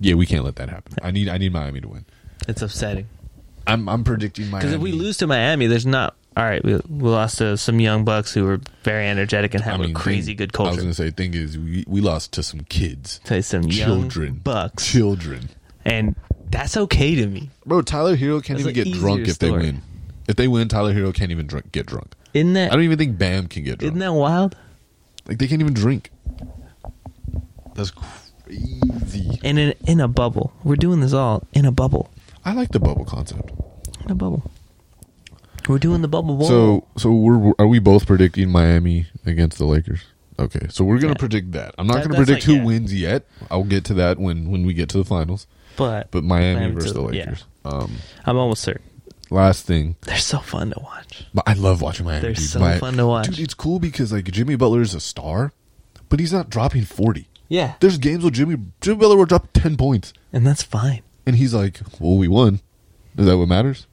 Yeah, we can't let that happen. I need I need Miami to win. It's upsetting. I'm I'm predicting Miami Because if we lose to Miami, there's not. All right, we, we lost to some young bucks who were very energetic and I mean, a crazy thing- good culture. I was gonna say, thing is, we we lost to some kids, to some children, young bucks, children. and that's okay to me. Bro, Tyler Herro can't That's even get drunk if they win. If they win, Tyler Herro can't even drunk, get drunk. Isn't that? I don't even think Bam can get drunk. isn't that wild? Like they can't even drink. That's crazy. And in in a bubble, we're doing this all in a bubble. I like the bubble concept. In a bubble. We're doing the bubble bowl. So, so we're are we both predicting Miami against the Lakers? Okay, so we're gonna Yeah. predict that. I'm not That- gonna predict like- who yeah. wins yet. I'll get to that when when we get to the finals. but But Miami, Miami versus to- the yeah. Lakers. Um, I'm almost certain last thing, they're so fun to watch. but I love watching Miami. They're dude. so Mi- fun to watch. Dude, it's cool because like Jimmy Butler is a star, but he's not dropping 40. Yeah, There's games where Jimmy Jimmy Butler will drop 10 points, and that's fine. and he's like, "Well, we won." Is that what matters?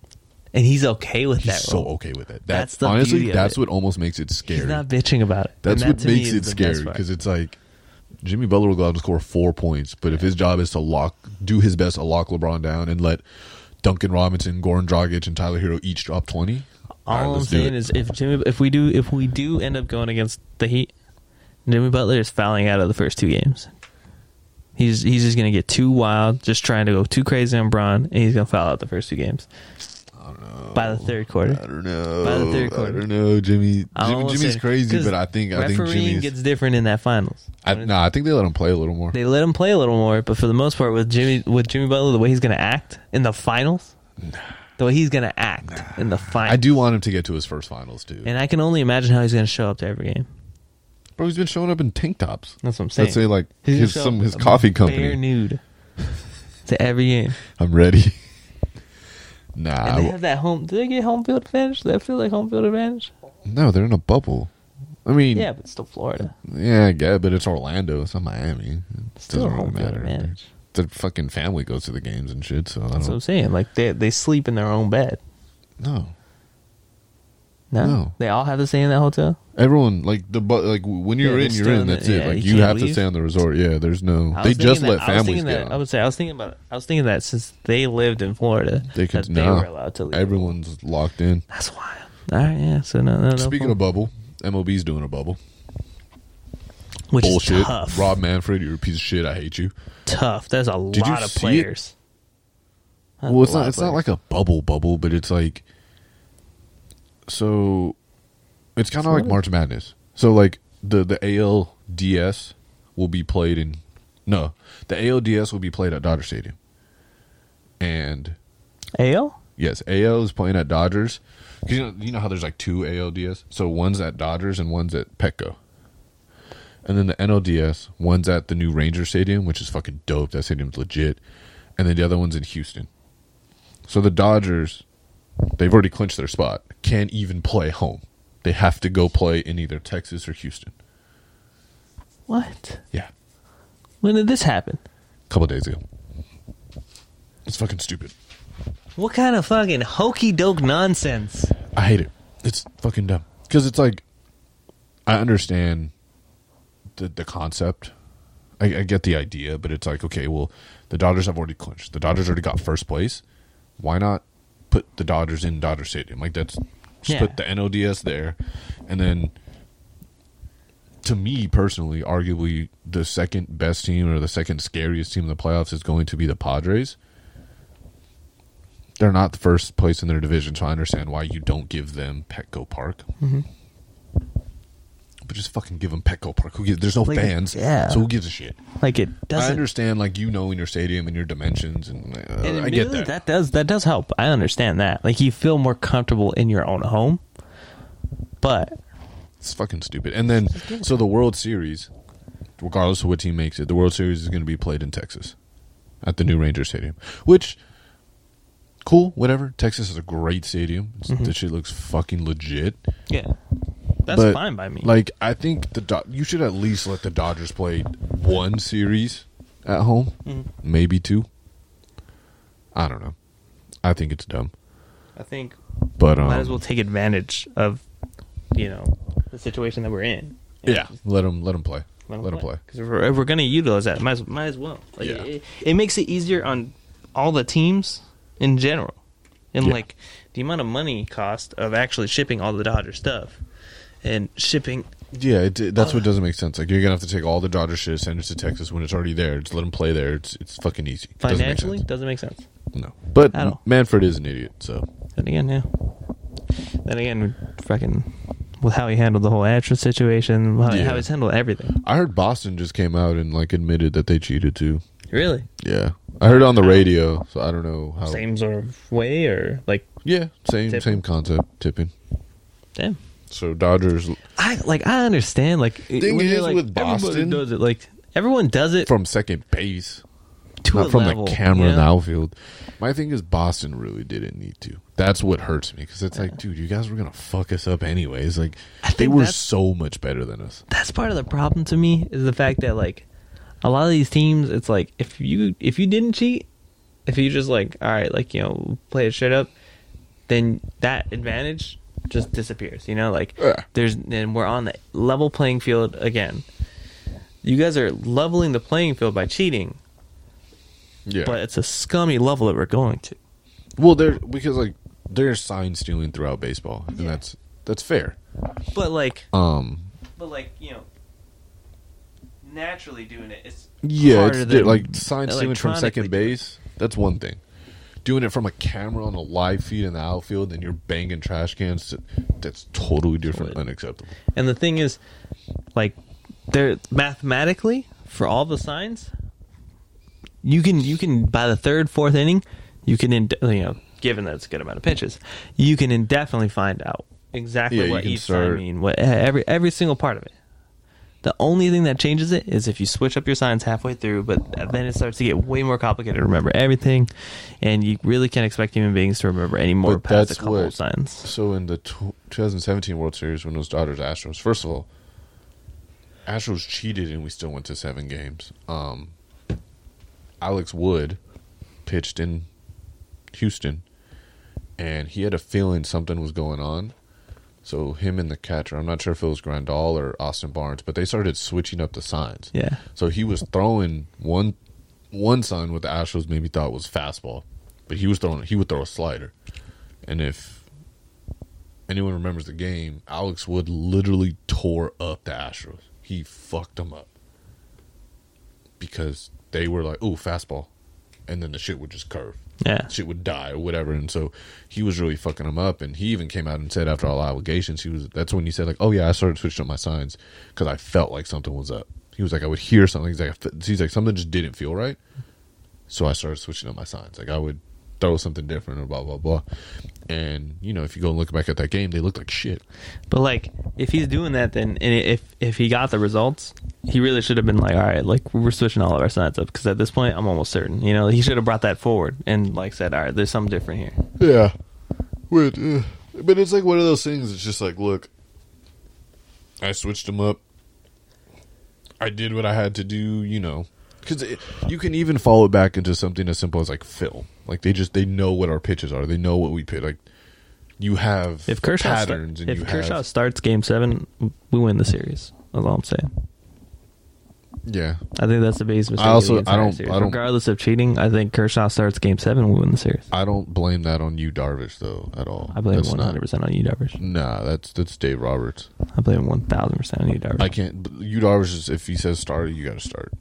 And he's okay with He's that. so role. okay with it. That's That's, the honestly beauty of that's it. what almost makes it scary. He's not bitching about it. that's And what that to me makes is it the best scary part. because it's like Jimmy Butler will go out and score four points, but if his job is to lock, do his best to lock LeBron down and let Duncan Robinson, Goran Dragic, and Tyler Herro each drop twenty. All right, I'm let's do saying it. is, if Jimmy, if we do, if we do end up going against the Heat, Jimmy Butler is fouling out of the first two games. He's he's just gonna get too wild, just trying to go too crazy on Bron, and he's gonna foul out the first two games. I don't know. By the oh, third quarter. I don't know. By the third quarter, I don't know. Jimmy, I Jimmy Jimmy's say- crazy, but I think I think Jimmy's. gets different in that finals. I, no, I think they let him play a little more. They let him play a little more, but for the most part, with Jimmy with Jimmy Butler, the way he's gonna act in the finals, the way he's gonna act in the finals, I do want him to get to his first finals too. and I can only imagine how he's gonna show up to every game. Bro, he's been showing up in tank tops. That's what I'm saying. Let's say like He's his some his a coffee company. bare nude to every game. I'm ready. nah, I And they w- have that home. Do they get home field advantage? Do they feel like home field advantage? no, they're in a bubble. I mean, Yeah, but it's still Florida. yeah, I get, it, but it's Orlando. It's not Miami. It Still doesn't home really field matter. advantage. Their fucking family goes to the games and shit. So I That's what I'm don't. saying. Like they they sleep in their own bed. No, No, No. they all have to stay in that hotel. Everyone like the but like when you're Yeah, in, they're you're still in. in the- That's it. yeah, Like you you can't have to leave. stay on the resort. Yeah, there's no. I They was just thinking let that- I was families thinking get that, on. I would say I was thinking about. I was thinking that since they lived in Florida, They could that they were allowed to leave. Everyone's locked in. That's wild. All right, yeah. So no, no, no. Speaking of bubble, MLB's doing a bubble. which Bullshit. is tough. Rob Manfred, you're a piece of shit. I hate you. tough. There's a you lot of see it? players. That's well, a it's lot not. of It's not players. like a bubble bubble, but it's like. So, it's kind of like? March Madness. So like the the ALDS will be played in, no, the ALDS will be played at Dodger Stadium. And AL. yes, AL is playing at Dodgers. you know, you know how there's like two ALDS. So one's at Dodgers and one's at Petco. And then the NLDS, one's at the new Ranger Stadium, which is fucking dope. That stadium's legit. And then the other one's in Houston. So the Dodgers, they've already clinched their spot. Can't even play home. They have to go play in either Texas or Houston. What? Yeah, When did this happen? a couple days ago. It's fucking stupid. What kind of fucking hokey doke nonsense? I hate it. It's fucking dumb. Because it's like, I understand the the concept. I, I get the idea, but it's like, okay, well, the Dodgers have already clinched. The Dodgers already got first place. Why not put the Dodgers in Dodger Stadium? Like that's just Yeah. put the NLDS there, and then. To me personally, arguably the second best team or the second scariest team in the playoffs is going to be the Padres they're not the first place in their division, so I understand why you don't give them Petco Park. Mm-hmm. But just fucking give them Petco Park. Who gives, there's no Like, fans, yeah. so who gives a shit? Like it doesn't. I understand, like you know, in your stadium and your dimensions, and, uh, and I get that. that. does that does help. I understand that. Like you feel more comfortable in your own home, but It's fucking stupid. And then, so the World Series, regardless of what team makes it, the World Series is going to be played in Texas at the new Ranger Stadium, which. Cool, whatever. Texas is a great stadium. Mm-hmm. That shit looks fucking legit. yeah, that's But, fine by me. Like I think the Do- you should at least let the Dodgers play one series at home, Mhm. maybe two. I don't know. I think it's dumb, I think but um, might as well take advantage of you know the situation that we're in. yeah, let them let them play. Let Let them play. Because if we're, if we're going to utilize that, might as, might as well. Like, Yeah. it, it makes it easier on all the teams in general. And Yeah. like the amount of money cost of actually shipping all the Dodger stuff and shipping. Yeah, it, that's what doesn't make sense. Like you're gonna have to take all the Dodger shit, send it to Texas when it's already there. Just let them play there. It's it's fucking easy. It doesn't make Financially, sense. doesn't make sense. no. But At all. Manfred is an idiot. So Then again, yeah. Then again, fucking with how he handled the whole Astros situation, how, Yeah. how he's handled everything. I heard Boston just came out and like admitted that they cheated too. Really, Yeah, I heard it on the radio, so I don't know how. same sort of way or like, Yeah, same Tipping. same concept, tipping. damn. So Dodgers I like I understand like Thing when you're is like, with everybody Boston- does it like everyone does it from second base, to not a from level, the camera you in the know? outfield. My thing is Boston really didn't need to. That's what hurts me because it's like, dude, you guys were gonna fuck us up anyways. Like I they think were that's- so much better than us. That's part of the problem to me is the fact that like a lot of these teams, it's like if you if you didn't cheat, if you just like all right, like you know play it straight up, then that advantage just disappears. You know, like Yeah. there's and we're on the level playing field again. You guys are leveling the playing field by cheating, Yeah. but it's a scummy level that we're going to. well, there because like there's sign stealing throughout baseball, and Yeah. that's that's fair. But like, Um, but like you know, naturally doing it, it's yeah, it's than like sign stealing from second base. That's one thing. Doing it from a camera on a live feed in the outfield, and you're banging trash cans. That's totally different, Totally. unacceptable. And the thing is, like, they're mathematically for all the signs, you can you can by the third fourth inning, you can ind- you know given that it's a good amount of pitches, you can indefinitely find out exactly Yeah, what each start- sign mean, what every every single part of it. The only thing that changes it is if you switch up your signs halfway through, but then it starts to get way more complicated to remember everything, and you really can't expect human beings to remember any more But past a couple what- of signs. So in the tw 2017 World Series, when it was Dodgers Astros, first of all, Astros cheated and we still went to seven games. Um, Alex Wood pitched in Houston, and he had a feeling something was going on. So him and the catcher, I'm not sure if it was Grandal or Austin Barnes, but they started switching up the signs. Yeah. So he was throwing one one sign what the Astros maybe thought was fastball, but he was throwing he would throw a slider. And if anyone remembers the game, Alex Wood literally tore up the Astros. He fucked them up because they were like, "Oh, fastball," and then the shit would just curve Yeah. shit would die or whatever. And so he was really fucking him up. And he even came out and said after all allegations, he was that's when he said like, oh yeah, I started switching up my signs because I felt like something was up. He was like, I would hear something. He's like, he's like something just didn't feel right. So I started switching up my signs. Like I would throw something different or blah blah blah. And you know, if you go and look back at that game, they looked like shit. But like, if he's doing that, then and if if he got the results, he really should have been like, all right, like we're switching all of our signs up because at this point, I'm almost certain. You know, he should have brought that forward and like said, all right, there's something different here. Yeah. With, uh, but it's like one of those things. It's just like, look, I switched him up. I did what I had to do, you know. Because you can even follow it back into something as simple as like film. Like they just they know what our pitches are. They know what we pitch. Like you have If Kershaw patterns, and if Kershaw have starts Game Seven, we win the series. That's all I'm saying. yeah. I think that's the biggest mistake. I of also- I don't- series. I don't- regardless of cheating. I think Kershaw starts Game Seven, we win the series. I don't blame that on you, Darvish, though at all. I blame That's hundred percent on you, Darvish. Nah, that's that's Dave Roberts. I blame one thousand percent on you, Darvish. I can't. You Darvish is if he says start, you got to start.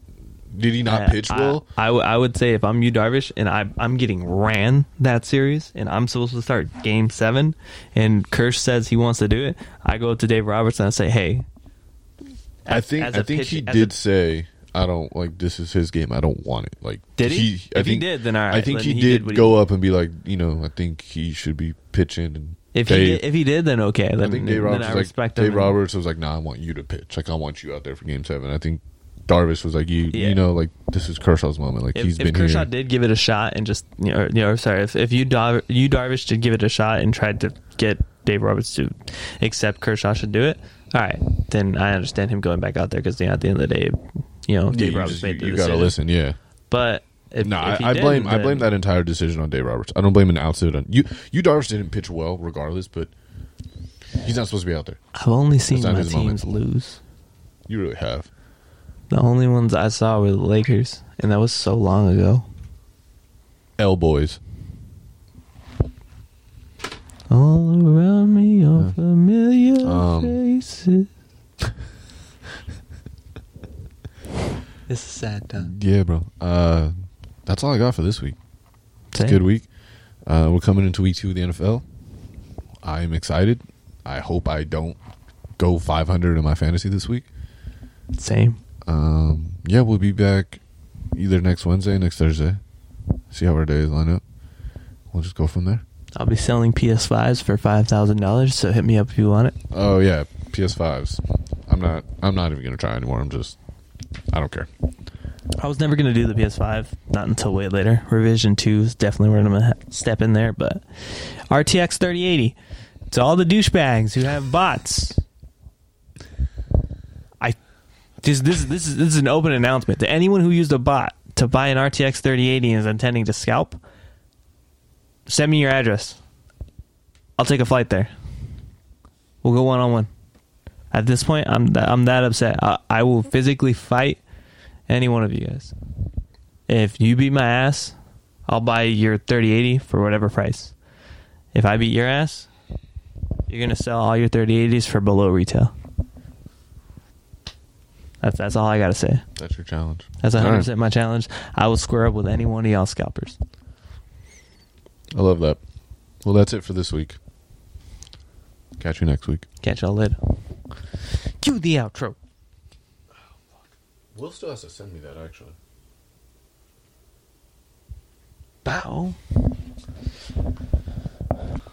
Did he not I- pitch well? I, w- I would say if I'm you, Darvish, and I, I'm getting ran that series, and I'm supposed to start Game Seven, and Kersh says he wants to do it, I go to Dave Roberts and I say, "Hey, I think as I think pitch- he did a- say I don't like this is his game. I don't want it. Like Did he? I If he did, then all right, I think he, he did, did he go up and be like, you know, I think he should be pitching. And if Dave, he did, if he did, then okay, then, I think Dave then Roberts I was like Dave him. Roberts was like, Nah, I want you to pitch. Like I want you out there for Game Seven. I think Darvish was like, you Yeah. you know, like this is Kershaw's moment. Like If, he's if been Kershaw here. did give it a shot and just you know, you know sorry if, if you Dar- you Darvish did give it a shot and tried to get Dave Roberts to accept Kershaw should do it, all right, then I understand him going back out there because at the end of the day, you know, Yeah, Dave you Roberts just- made you, the you decision. gotta listen. Yeah. But if, No, if he I, I blame I blame that entire decision on Dave Roberts. I don't blame an outside on you. You Darvish didn't pitch well, regardless, but he's not supposed to be out there. I've only seen my his moment. teams lose. You really have. The only ones I saw were the Lakers, and that was so long ago. L boys. All around me are familiar Um, faces. it's a sad time. Yeah, bro. Uh, that's all I got for this week. It's a Same. good week. Uh, we're coming into week two of the NFL. I am excited. I hope I don't go 500 in my fantasy this week. Same. Um, yeah, we'll be back either next Wednesday, next Thursday. See how our days line up. We'll just go from there. I'll be selling PS5s for five thousand dollars. So hit me up if you want it. Oh yeah, PS5s. I'm not. I'm not even gonna try anymore. I'm just. I don't care. I was never gonna do the PS5, not until way later. Revision two is definitely where I'm gonna step in there. But RTX 3080 to all the douchebags who have bots. I this this this is this is an open announcement to anyone who used a bot to buy an RTX 3080 and is intending to scalp. Send me your address. I'll take a flight there. We'll go one on one. At this point, I'm that, I'm that upset. I, I will physically fight any one of you guys. If you beat my ass, I'll buy your 3080 for whatever price. If I beat your ass, you're gonna sell all your 3080s for below retail. That's that's all I gotta say. That's your challenge. That's All 100 right. percent my challenge. I will square up with any one of y'all scalpers. I love that. Well, that's it for this week. Catch you next week. Catch y'all later. Cue the outro. Will still has to send me that actually. Bow.